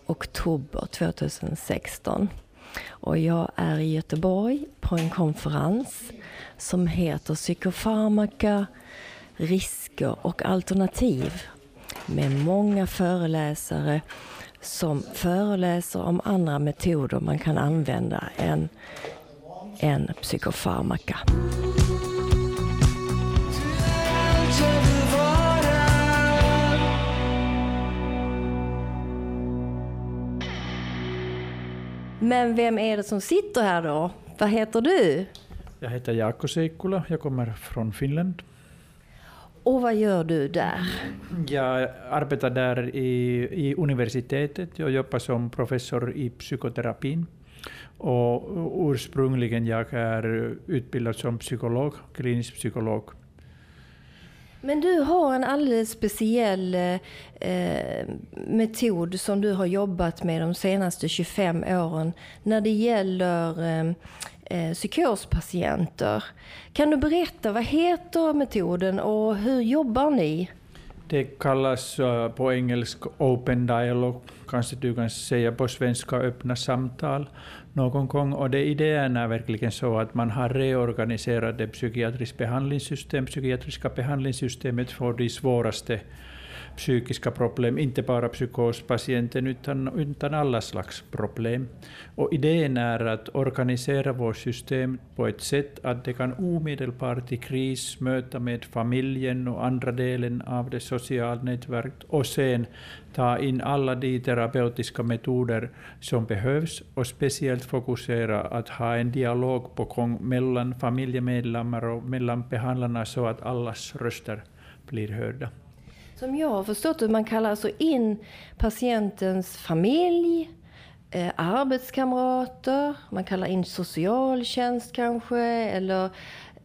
oktober 2016 och jag är i Göteborg på en konferens som heter Psykofarmaka, risker och alternativ med många föreläsare som föreläser om andra metoder man kan använda än, än psykofarmaka. Men vem är det som sitter här då? Vad heter du? Jag heter Jaakko Seikkula, jag kommer från Finland. Och vad gör du där? Jag arbetar där i, i universitetet. Jag jobbar som professor i psykoterapin. Och ursprungligen jag är utbildad som psykolog, klinisk psykolog. Men du har en alldeles speciell eh, metod som du har jobbat med de senaste 25 åren när det gäller eh, eh, psykospatienter. Kan du berätta, vad heter metoden och hur jobbar ni? Det kallas uh, på engelska open dialogue, kanske du kan säga på svenska öppna samtal någon gång. Och det idén är verkligen så att man har reorganiserat det psykiatriska behandlingssystemet. psykiatriska behandlingssystemet för de svåraste psykiska problem, inte bara psykospatienten utan, utan alla slags problem. Och idén är att organisera vårt system på ett sätt att det kan omedelbart i kris möta med familjen och andra delen av det sociala nätverket och sen ta in alla de terapeutiska metoder som behövs och speciellt fokusera att ha en dialog på gång mellan familjemedlemmar och mellan behandlarna så att allas röster blir hörda. Som jag har förstått det, man kallar alltså in patientens familj, eh, arbetskamrater, man kallar in socialtjänst kanske, eller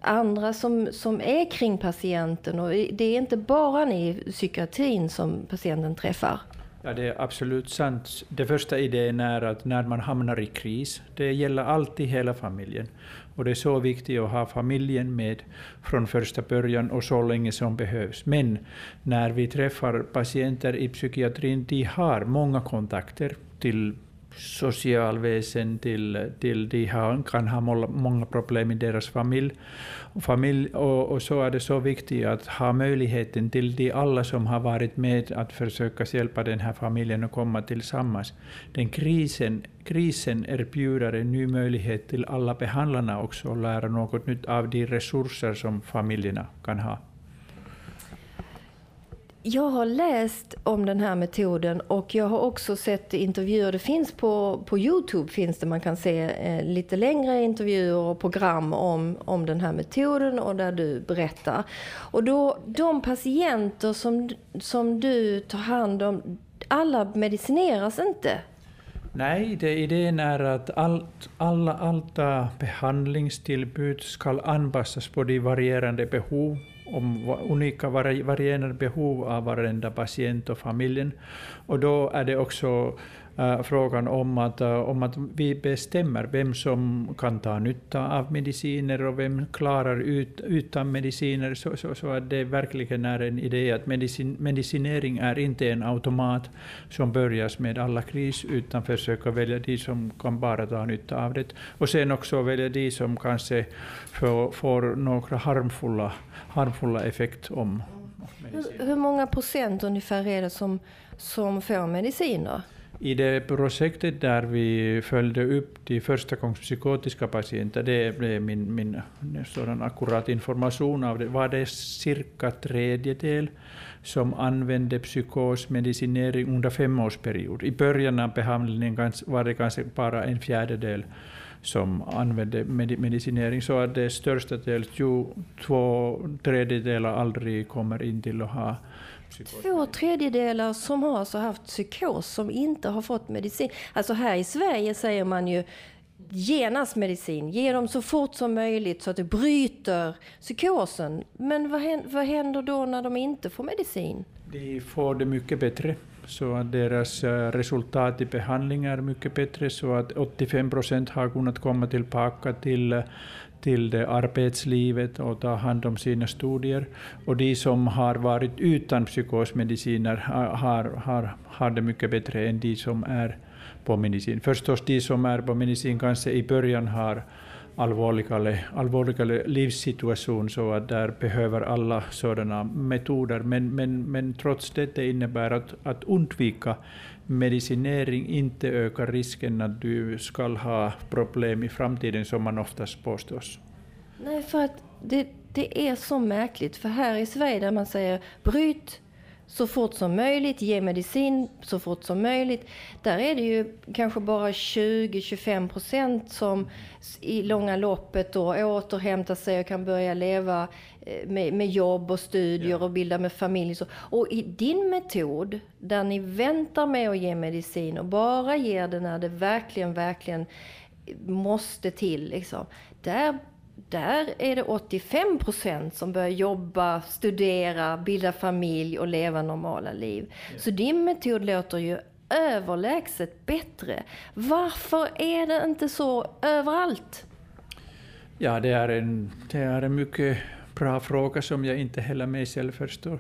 andra som, som är kring patienten. Och det är inte bara ni i psykiatrin som patienten träffar. Ja, det är absolut sant. Det första idén är att när man hamnar i kris, det gäller alltid hela familjen. Och det är så viktigt att ha familjen med från första början och så länge som behövs. Men när vi träffar patienter i psykiatrin, de har många kontakter till socialväsen till, till de har, kan ha många problem i deras familj. familj och, och, så är det så viktigt att ha möjligheten till de alla som har varit med att försöka hjälpa den här familjen att komma tillsammans. Den krisen, krisen erbjuder en ny möjlighet till alla behandlarna också att lära något nytt av de resurser som familjerna kan ha. Jag har läst om den här metoden och jag har också sett intervjuer. Det finns på, på Youtube finns det, man kan se eh, lite längre intervjuer och program om, om den här metoden och där du berättar. Och då, de patienter som, som du tar hand om, alla medicineras inte? Nej, det, idén är att allt, alla, alla behandlingstillbud ska anpassas på de varierande behov om unika varierande behov av varenda patient och familjen. Och då är det också äh, frågan om att, äh, om att vi bestämmer vem som kan ta nytta av mediciner och vem klarar ut utan mediciner, så, så, så att det verkligen är en idé att medicin, medicinering är inte en automat som börjas med alla kris, utan försöka välja de som kan bara ta nytta av det. Och sen också välja de som kanske får, får några harmfulla harmfulla effekt om hur, hur många procent ungefär är det som, som får mediciner? I det projektet där vi följde upp de första gångs psykotiska patienter, det blev min, min sådan akkurat information av det, var det cirka tredjedel som använde psykosmedicinering under femårsperiod. I början av behandlingen var det kanske bara en fjärdedel som använde medicinering, så att det största delen, två tredjedelar, aldrig kommer in till att ha. Två tredjedelar som har alltså haft psykos som inte har fått medicin. Alltså här i Sverige säger man ju genast medicin, ge dem så fort som möjligt så att det bryter psykosen. Men vad händer, vad händer då när de inte får medicin? De får det mycket bättre så att deras eh, resultat i behandling är mycket bättre, så att 85 procent har kunnat komma tillbaka till till det arbetslivet och ta hand om sina studier. Och de som har varit utan psykosmediciner har, har, har det mycket bättre än de som är på medicin. Förstås de som är på medicin kanske i början har allvarligare, allvarligare livssituation så att där behöver alla sådana metoder. Men, men, men trots det, innebär att, att undvika medicinering inte ökar risken att du ska ha problem i framtiden som man oftast påstås. Nej, för att det, det är så märkligt. För här i Sverige där man säger bryt så fort som möjligt, ge medicin så fort som möjligt. Där är det ju kanske bara 20-25 procent som i långa loppet då återhämtar sig och kan börja leva eh, med, med jobb och studier och bilda med familj. Och i din metod, där ni väntar med att ge medicin och bara ger det när det verkligen, verkligen måste till, liksom, där där är det 85 procent som börjar jobba, studera, bilda familj och leva normala liv. Så din metod låter ju överlägset bättre. Varför är det inte så överallt? Ja, det är en, det är en mycket bra fråga som jag inte heller mig själv förstår.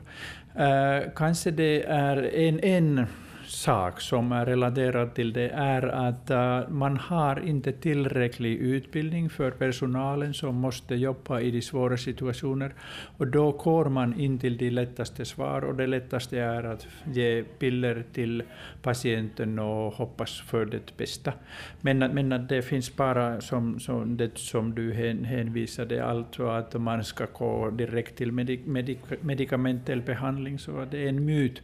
Uh, kanske det är en, en sak som är relaterad till det är att uh, man har inte tillräcklig utbildning för personalen som måste jobba i de svåra situationer. Och då går man in till de lättaste svar och det lättaste är att ge piller till patienten och hoppas för det bästa. Men, men det finns bara, som, som, det som du hänvisade, alltså att man ska gå direkt till medik, medik, medikamentell behandling, så det är en myt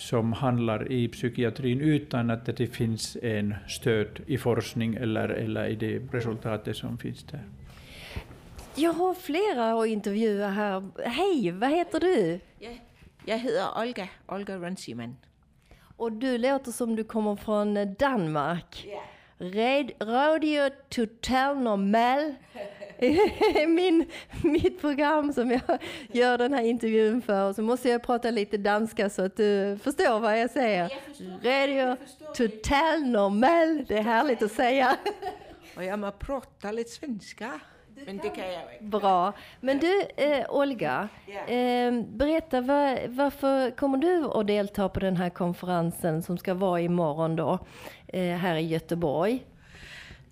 som handlar i psykiatrin utan att det finns en stöd i forskning eller, eller i det resultatet som finns där. Jag har flera att intervjua här. Hej, vad heter du? Jag, jag heter Olga, Olga Runciman. Och du låter som du kommer från Danmark. Yeah. Radio Total Normal min, mitt program som jag gör den här intervjun för. Så måste jag prata lite danska så att du förstår vad jag säger. Jag förstår, Radio. Total Normal. Det är härligt att säga. Och jag må prata lite svenska. Men det kan jag inte. Bra. Men du, eh, Olga, eh, berätta var, varför kommer du att delta på den här konferensen som ska vara imorgon då, eh, här i Göteborg?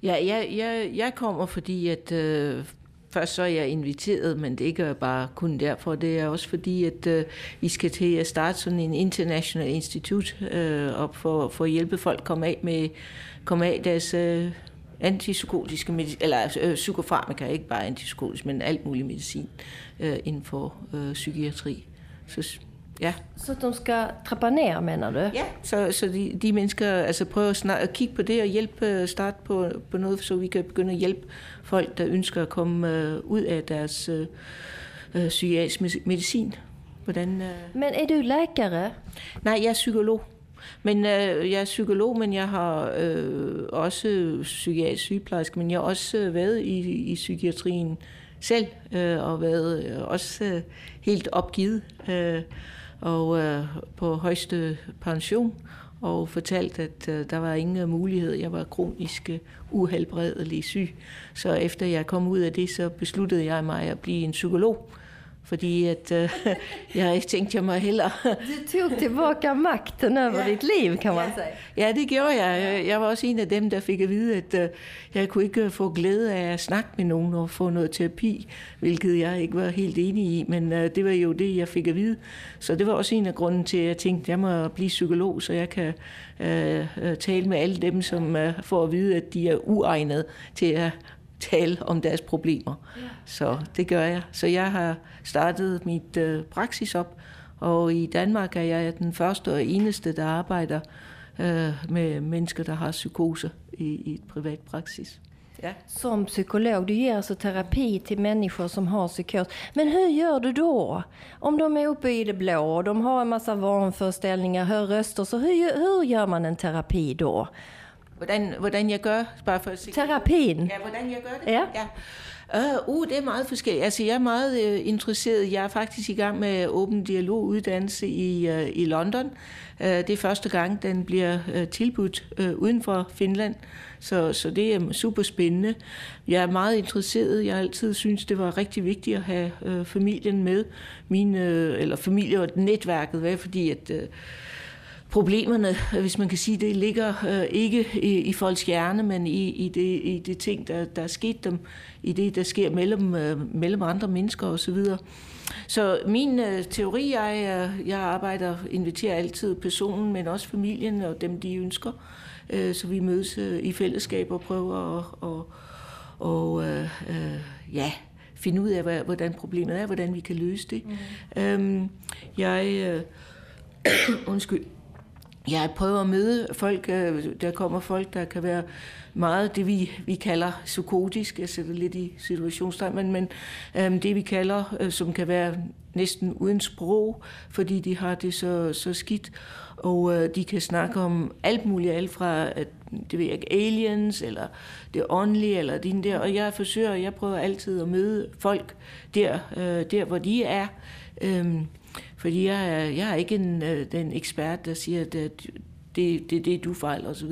Ja, jeg, jeg, jeg kommer, fordi at øh, først så er jeg inviteret, men det ikke er bare kun derfor. Det er også fordi, at øh, vi skal til at starte sådan en international institut øh, op for, for at hjælpe folk komme af med komme af deres øh, antipsykotiske medicin, eller øh, psykofarmaka, ikke bare antipsykotisk, men alt mulig medicin øh, inden for øh, psykiatri. Så Ja. Så de ska trappa ner menar du? Ja, så, så de, de mennesker altså prøver snart at kigge på det og hjælpe, starte på, på noget, så vi kan begynde at hjælpe folk, der ønsker at komme uh, ud af deres uh, psykiatrisk medicin. Hvordan, uh... Men er du lækare? Nej, jeg er psykolog. Men øh, jeg er psykolog, men jeg har øh, også psykiatrisk sygeplejerske, men jeg har også øh, været i, i psykiatrien selv, øh, og været øh, også øh, helt opgivet. Og øh, på højeste pension, og fortalt, at øh, der var ingen mulighed. Jeg var kronisk øh, uhelbredelig syg. Så efter jeg kom ud af det, så besluttede jeg mig at blive en psykolog. Fordi at, uh, jeg tänkte jag mig heller... Du tog tillbaka makten över ditt liv kan man säga. Ja, det gjorde jeg. Jeg var også en af dem, der fik at vide, at uh, jeg kunne ikke få glæde af at snakke med nogen og få noget terapi, hvilket jeg ikke var helt enig i, men uh, det var jo det, jeg fik at vide. Så det var også en af grunden til, at jeg tænkte, at jeg må blive psykolog, så jeg kan uh, tale med alle dem, som får at vide, at de er uegnet til at tale om deres problemer. Ja. Så det gør jeg. Så jeg har startet mit øh, praksis op, og i Danmark er jeg den første og eneste, der arbejder øh, med mennesker, der har psykose i, i et privat praksis. Ja. Som psykolog, du ger alltså terapi till människor som har psykos. Men hur gör du då? Om de är uppe i det blå och de har en massa vanföreställningar, hör röster, så hur, hur gör man en terapi då? Hvordan, hvordan jeg gør, bare for at sige... Terapien? Ja, hvordan jeg gør det? Ja. ja. Uh, uh, det er meget forskelligt. Altså, jeg er meget uh, interesseret. Jeg er faktisk i gang med åben dialoguddannelse i, uh, i London. Uh, det er første gang, den bliver uh, tilbudt uh, uden for Finland. Så, så det er super spændende. Jeg er meget interesseret. Jeg har altid synes det var rigtig vigtigt at have uh, familien med. Mine, uh, eller familie og netværket, hvad? fordi at... Uh, problemerne, hvis man kan sige det, ligger øh, ikke i, i folks hjerne, men i, i, det, i det ting, der, der er sket dem, i det, der sker mellem, øh, mellem andre mennesker osv. Så, min øh, teori er, at jeg arbejder, inviterer altid personen, men også familien og dem, de ønsker. Øh, så vi mødes øh, i fællesskab og prøver at og, og, øh, øh, ja, finde ud af, hvordan problemet er, hvordan vi kan løse det. Mm. Øhm, jeg... Øh, undskyld, jeg prøver at møde folk, øh, der kommer folk, der kan være meget det, vi, vi kalder psykotisk, jeg sætter lidt i situationstegn, men, men øhm, det vi kalder, øh, som kan være næsten uden sprog, fordi de har det så, så skidt, og øh, de kan snakke om alt muligt, alt fra, at, det ved jeg ikke, aliens, eller det åndelige, eller din der, og jeg forsøger, jeg prøver altid at møde folk der, øh, der hvor de er, øhm, fordi jeg er, jeg er ikke en, øh, den ekspert, der siger, at øh, det, det, det, det du fejler osv.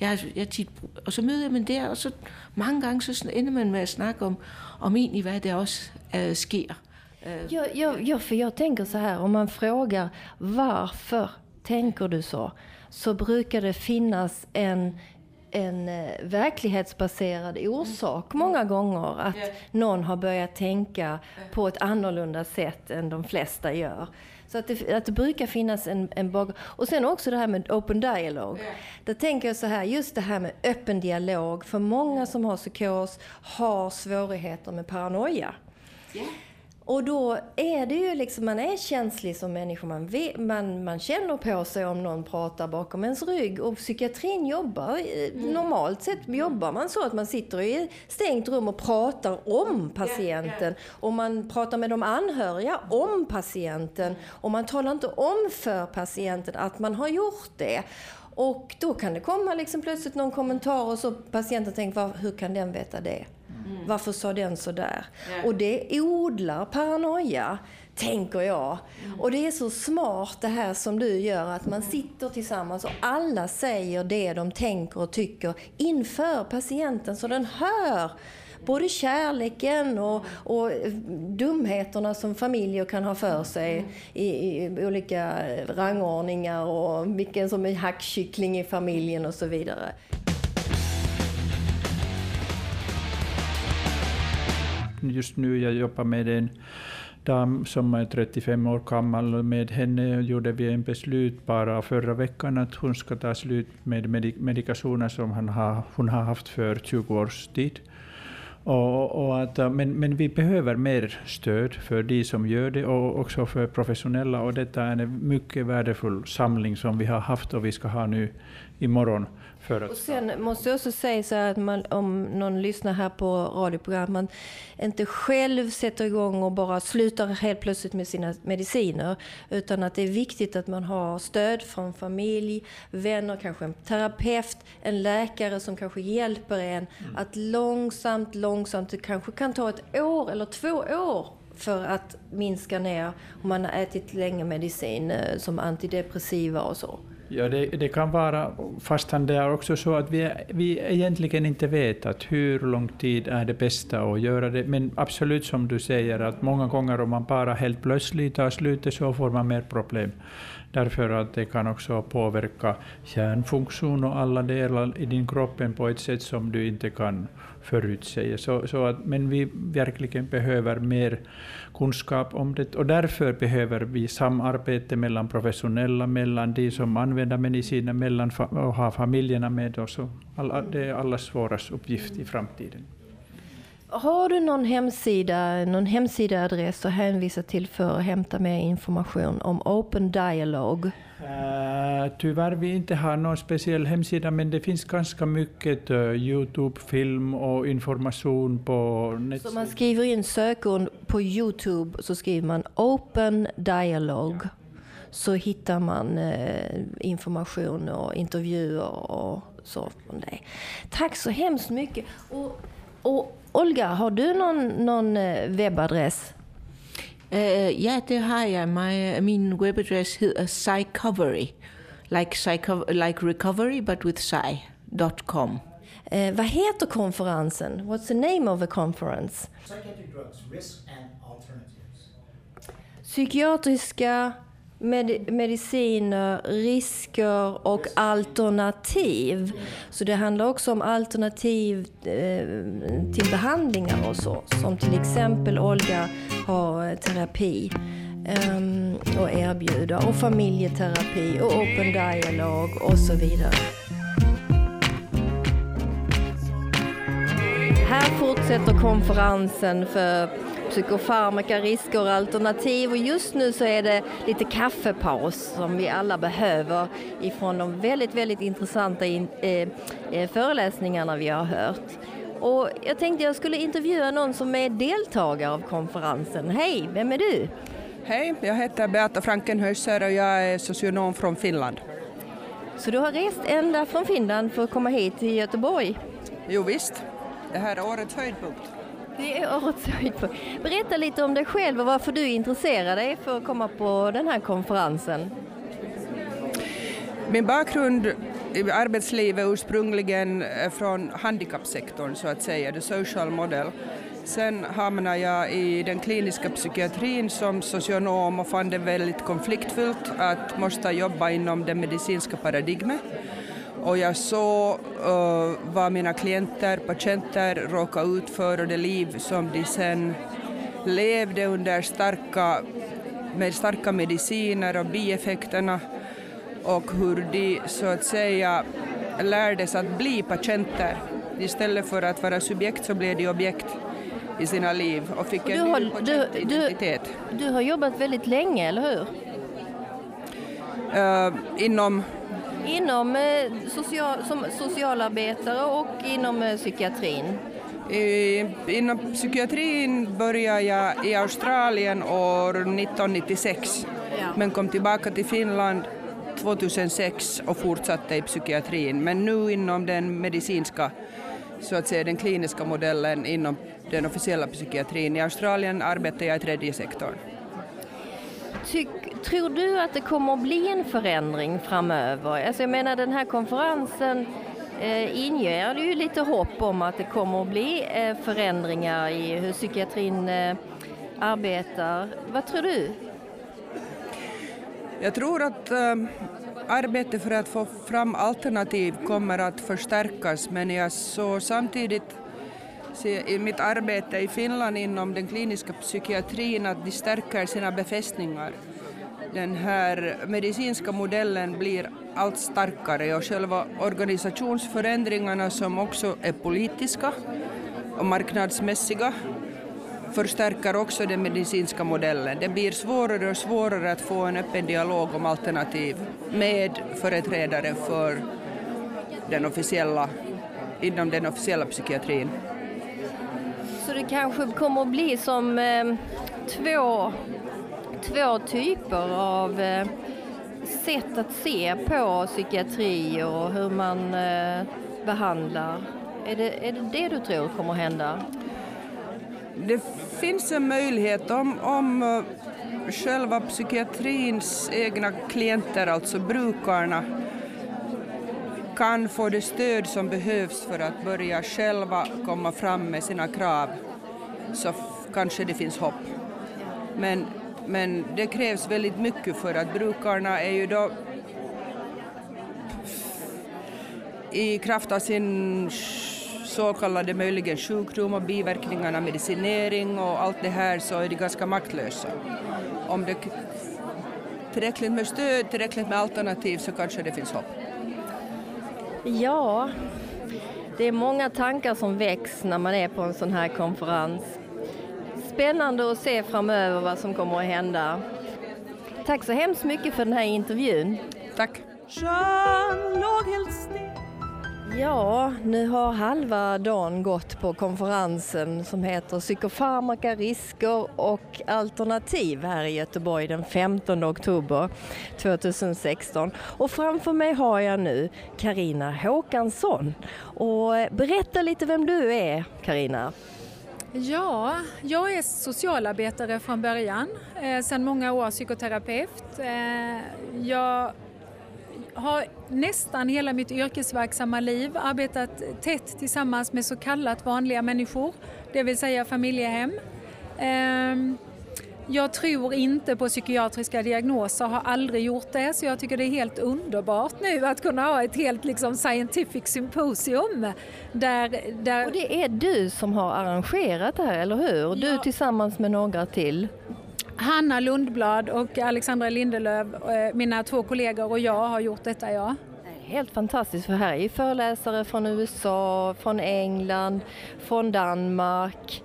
Jeg, jeg tit, og så møder jeg dem der, og så mange gange så ender man med at snakke om, om egentlig, hvad der også äh, sker. Ja, ja, ja, för jag tänker så här, om man frågar varför tänker du så? Så brukar det finnas en, en eh, verklighetsbaserad orsak många gånger. Att någon har börjat tänka på ett annorlunda sätt än de flesta gör. Så att det, att det brukar finnas en, en bak... Och sen också det här med open dialog. Där tänker jag så här, just det här med öppen dialog. För många som har psykos har svårigheter med paranoia. Och då är det ju liksom, man är känslig som människa. Man, vet, man, man känner på sig om någon pratar bakom ens rygg. Och psykiatrin jobbar, eh, normalt sett jobbar man så att man sitter i ett stängt rum och pratar om patienten. Och man pratar med de anhöriga om patienten. Och man talar inte om för patienten att man har gjort det. Och då kan det komma liksom plötsligt någon kommentar och så patienten tänker, "Var- hur kan den veta det? Varför sa den så där? Och det odlar paranoia, tänker jag. Och det är så smart det här som du gör, att man sitter tillsammans och alla säger det de tänker och tycker inför patienten, så den hör både kärleken och, och dumheterna som familjer kan ha för sig i, i olika rangordningar och vilken som är hackkyckling i familjen och så vidare. Just nu jag jobbar med en dam som är 35 år gammal med henne gjorde vi en beslut bara förra veckan att hon ska ta slut med medi- medikationer som han har, hon har haft för 20 års tid. Och, och att, äh, men, men vi behöver mer stöd för de som gör det och också för professionella och detta är en mycket värdefull samling som vi har haft och vi ska ha nu imorgon. Att Och sen måste jag också säga så här att man, om någon lyssnar här på radioprogram, man inte själv sätter igång och bara slutar helt plötsligt med sina mediciner. Utan att det är viktigt att man har stöd från familj, vänner, kanske en terapeut, en läkare som kanske hjälper en att långsamt, långsamt, det kanske kan ta ett år eller två år för att minska ner om man har ätit länge medicin eh, som antidepressiva och så. Ja, det, det kan vara, fastän det är också så att vi, vi egentligen inte vet att hur lång tid är det bästa att göra det, men absolut som du säger att många gånger om man bara helt plötsligt tar slutet så får man mer problem. Därför att det kan också påverka kärnfunktion och alla delar i din kroppen på ett sätt som du inte kan förutsäga. Så, så att, men vi verkligen behöver mer kunskap om det och därför behöver vi samarbete mellan professionella, mellan de som använder mediciner, mellan och ha familjerna med oss. Alla, det är allas våras uppgift i framtiden. Har du någon hemsida, någon hemsidaadress att hänvisa till för att hämta mer information om Open Dialogue? Uh, tyvärr vi inte har någon speciell hemsida, men det finns ganska mycket eh, uh, Youtube-film och information på Så man skriver in sökord på Youtube så skriver man Open Dialogue. Så hittar man uh, information och intervjuer och så från dig. Tack så hemskt mycket. Och, och Olga, har du någon, någon webbadress? Øh, ja, det har jeg. My, min webadress hedder Psycovery. Like, psycho, like recovery, but with psy.com. Eh, vad heter konferensen? What's the name of the conference? Psychiatric drugs, risk and alternatives. Psykiatriska med mediciner, risker och alternativ. Så det handlar också om alternativ eh, till behandlingar och så. Som till exempel Olga har eh, terapi ehm, och erbjuder. Och familjeterapi och open dialog och så vidare. Här fortsätter konferensen för psykofarmaka, risker och alternativ och just nu så är det lite kaffepaus som vi alla behöver ifrån de väldigt, väldigt intressanta in, eh, eh, föreläsningarna vi har hört. Och jag tänkte jag skulle intervjua någon som är deltagare av konferensen. Hej, vem är du? Hej, jag heter Beata Frankenhöser och jag är socionom från Finland. Så du har rest ända från Finland för att komma hit till Göteborg? Jo visst, det här är årets höjdpunkt. Det är årets höjdpunkt. Berätta lite om dig själv och varför du intresserar dig för att komma på den här konferensen. Min bakgrund i arbetslivet ursprungligen från handikappsektorn så att säga, the social model. Sen hamnade jag i den kliniska psykiatrin som socionom och fann det väldigt konfliktfullt att måste jobba inom det medicinska paradigmet. Och jag såg uh, vad mina klienter, patienter råkade ut för och det liv som de sen levde under starka, med starka mediciner och bieffekterna och hur de så att säga lärdes att bli patienter. Istället för att vara subjekt så blev de objekt i sina liv och fick en du har, ny du, identitet. Du, du har jobbat väldigt länge, eller hur? Uh, inom Inom eh, social, som socialarbetare och inom eh, psykiatrin? Inom psykiatrin började jag i Australien år 1996 ja. men kom tillbaka till Finland 2006 och fortsatte i psykiatrin. Men nu inom den medicinska, så att säga den kliniska modellen inom den officiella psykiatrin. I Australien arbetar jag i tredje sektorn. Tyck, tror du att det kommer att bli en förändring framöver? Alltså jag menar den här konferensen eh, inger ju lite hopp om att det kommer att bli eh, förändringar i hur psykiatrin eh, arbetar. Vad tror du? Jag tror att eh, arbetet för att få fram alternativ kommer att förstärkas men jag såg samtidigt i mitt arbete i Finland inom den kliniska psykiatrin att de stärker sina befästningar. Den här medicinska modellen blir allt starkare och själva organisationsförändringarna som också är politiska och marknadsmässiga förstärker också den medicinska modellen. Det blir svårare och svårare att få en öppen dialog om alternativ med företrädare för den officiella, inom den officiella psykiatrin. Så det kanske kommer att bli som eh, två, två typer av eh, sätt att se på psykiatri och hur man eh, behandlar. Är det, är det det du tror kommer att hända? Det finns en möjlighet om, om eh, själva psykiatrins egna klienter, alltså brukarna, kan få det stöd som behövs för att börja själva komma fram med sina krav så kanske det finns hopp. Men, men det krävs väldigt mycket för att brukarna är ju då i kraft av sin så kallade möjligen sjukdom och biverkningarna, medicinering och allt det här så är de ganska maktlösa. Om det tillräckligt med stöd, tillräckligt med alternativ så kanske det finns hopp. Ja, det är många tankar som väcks när man är på en sån här konferens. Spännande att se framöver vad som kommer att hända. Tack så hemskt mycket för den här intervjun. Tack. Ja, nu har halva dagen gått på konferensen som heter Psykofarmaka, risker och alternativ här i Göteborg den 15 oktober 2016. Och framför mig har jag nu Karina Håkansson. Och berätta lite vem du är, Karina. Ja, jag är socialarbetare från början, eh, sedan många år psykoterapeut. Eh, jag har nästan hela mitt yrkesverksamma liv arbetat tätt tillsammans med så kallat vanliga människor, det vill säga familjehem. Eh, jag tror inte på psykiatriska diagnoser, har aldrig gjort det, så jag tycker det är helt underbart nu att kunna ha ett helt liksom, scientific symposium. Där, där... Och det är du som har arrangerat det här, eller hur? Du tillsammans med några till? Hanna Lundblad och Alexandra Lindelöf, eh, mina två kollegor och jag har gjort detta, ja. Helt fantastiskt, för här är ju föreläsare från USA, från England, från Danmark.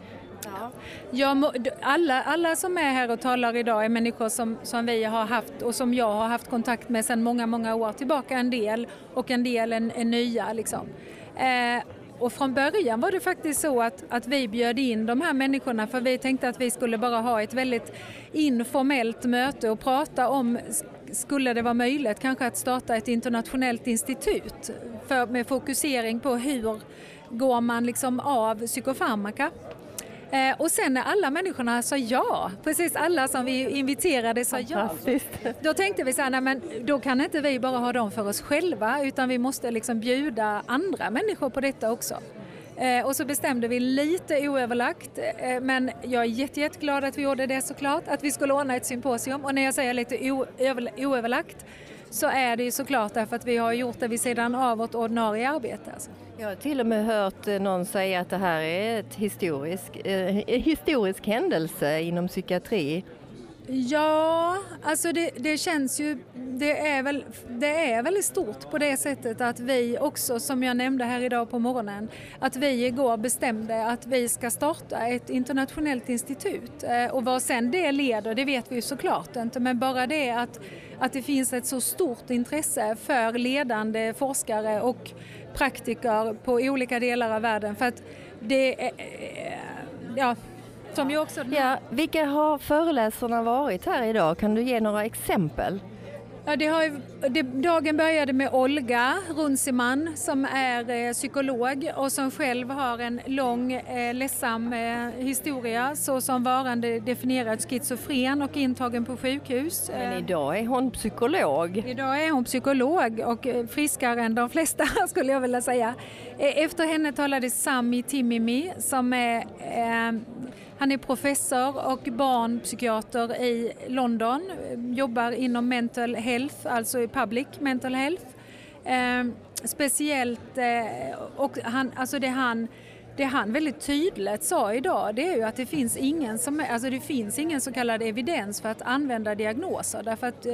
Ja, alla, alla som är här och talar idag är människor som, som vi har haft och som jag har haft kontakt med sedan många, många år tillbaka en del och en del är, är nya. Liksom. Eh, och från början var det faktiskt så att, att vi bjöd in de här människorna för vi tänkte att vi skulle bara ha ett väldigt informellt möte och prata om skulle det vara möjligt kanske att starta ett internationellt institut för, med fokusering på hur går man liksom av psykofarmaka. Eh, och sen när alla människorna sa ja, precis alla som vi inviterade sa ja. Då tänkte vi så här, nej men då kan inte vi bara ha dem för oss själva utan vi måste liksom bjuda andra människor på detta också. Eh, och så bestämde vi lite oöverlagt, eh, men jag är jätte, jätteglad att vi gjorde det såklart, att vi skulle ordna ett symposium. Och när jag säger lite oöverlagt så är det ju såklart därför att vi har gjort det vid sidan av vårt ordinarie arbete. Alltså. Jag har till och med hört eh, någon säga att det här är ett historisk, eh, historisk händelse inom psykiatri. Ja, alltså det, det, känns ju, det är, väl, det är väldigt stort på det sättet att vi också, som jag nämnde här idag på morgonen, att vi igår bestämde att vi ska starta ett internationellt institut. Eh, och vad sen det leder, det vet vi ju såklart inte, men bara det att, att det finns ett så stort intresse för ledande forskare och praktiker på olika delar av världen. För att det är, ja, som ju också... Ja, vilka har föreläsarna varit här idag? Kan du ge några exempel? Ja, det har, det, dagen började med Olga Runciman som är eh, psykolog och som själv har en lång eh, ledsam eh, historia såsom varande definierad schizofren och intagen på sjukhus. Men idag är hon psykolog? Idag är hon psykolog och eh, friskare än de flesta skulle jag vilja säga. Eh, efter henne talade Sami Timimi som är eh, han är professor och barnpsykiater i London, jobbar inom mental health, alltså i public mental health. Eh, speciellt, eh, och han, alltså det han det han väldigt tydligt sa idag det är ju att det finns ingen, som, alltså det finns ingen så kallad evidens för att använda diagnoser därför att eh,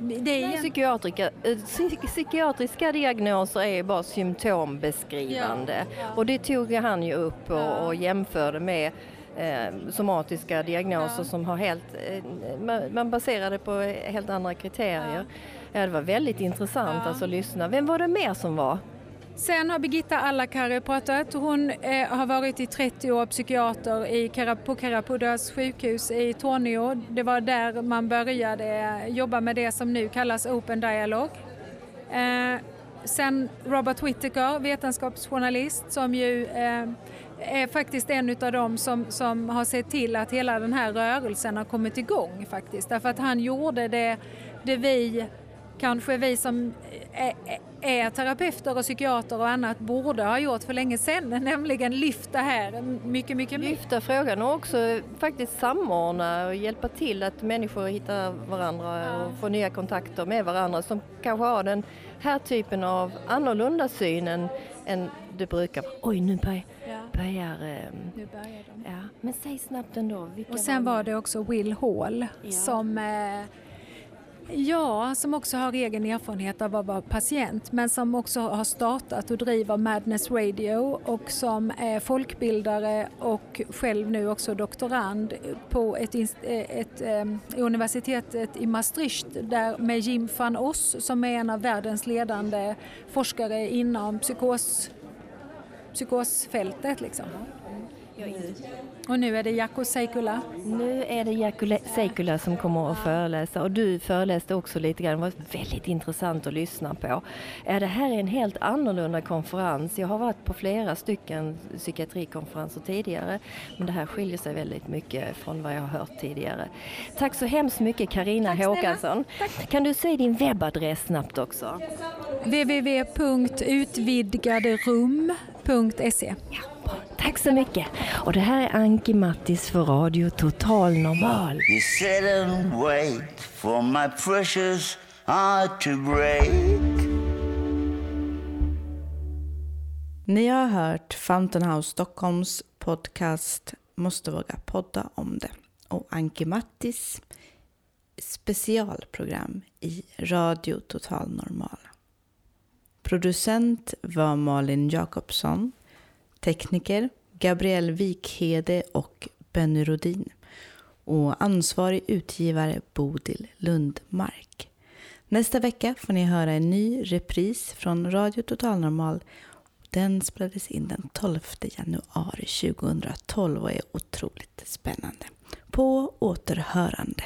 det är psykiatrika, eh, psykiatriska diagnoser är bara symptombeskrivande ja. Ja. och det tog han ju upp och, och jämförde med eh, somatiska diagnoser som har helt, eh, man baserar det på helt andra kriterier. Ja. det var väldigt intressant ja. alltså att lyssna. Vem var det mer som var? Sen har Birgitta Allakari pratat. Hon eh, har varit i 30 år psykiater i, på Karapudas sjukhus i Tornio. Det var där man började jobba med det som nu kallas Open Dialogue. Eh, sen Robert Whittaker, vetenskapsjournalist som ju eh, är faktiskt en av dem som, som har sett till att hela den här rörelsen har kommit igång faktiskt. Därför att han gjorde det, det vi, kanske vi som är, är terapeuter och psykiater och annat borde ha gjort för länge sedan, nämligen lyfta här mycket, mycket mer. Lyfta frågan och också faktiskt samordna och hjälpa till att människor hittar varandra ja. och får nya kontakter med varandra som kanske har den här typen av annorlunda syn än, det brukar Oj, nu börjar, ja. Börjar, eh, nu börjar de. Ja. Men säg snabbt ändå. och sen var, det också Will Hall ja. som eh, Ja, som också har egen erfarenhet av att vara patient men som också har startat och driver Madness Radio och som är folkbildare och själv nu också doktorand på ett, ett, ett um, universitetet i Maastricht där med Jim van Oss som är en av världens ledande forskare inom psykos, psykosfältet. Liksom. Och nu är det Jaakko Seikula? Nu är det Jaakko Seikula som kommer att föreläsa och du föreläste också lite grann. Det var väldigt intressant att lyssna på. Det här är en helt annorlunda konferens. Jag har varit på flera stycken psykiatrikonferenser tidigare men det här skiljer sig väldigt mycket från vad jag har hört tidigare. Tack så hemskt mycket Karina Håkansson. Kan du säga din webbadress snabbt också? www.utvidgaderum.se ja. Tack så mycket. Och det här är Anki Mattis för Radio Total Normal. You sit and wait for my precious heart to break Ni har hört Fountain House Stockholms podcast Måste våga podda om det och Anki Mattis specialprogram i Radio Total Normal. Producent var Malin Jakobsson Tekniker Gabriel Wikhede och Benny Rodin. Och ansvarig utgivare Bodil Lundmark. Nästa vecka får ni höra en ny repris från Radio Total Normal. Den spelades in den 12 januari 2012 och är otroligt spännande. På återhörande.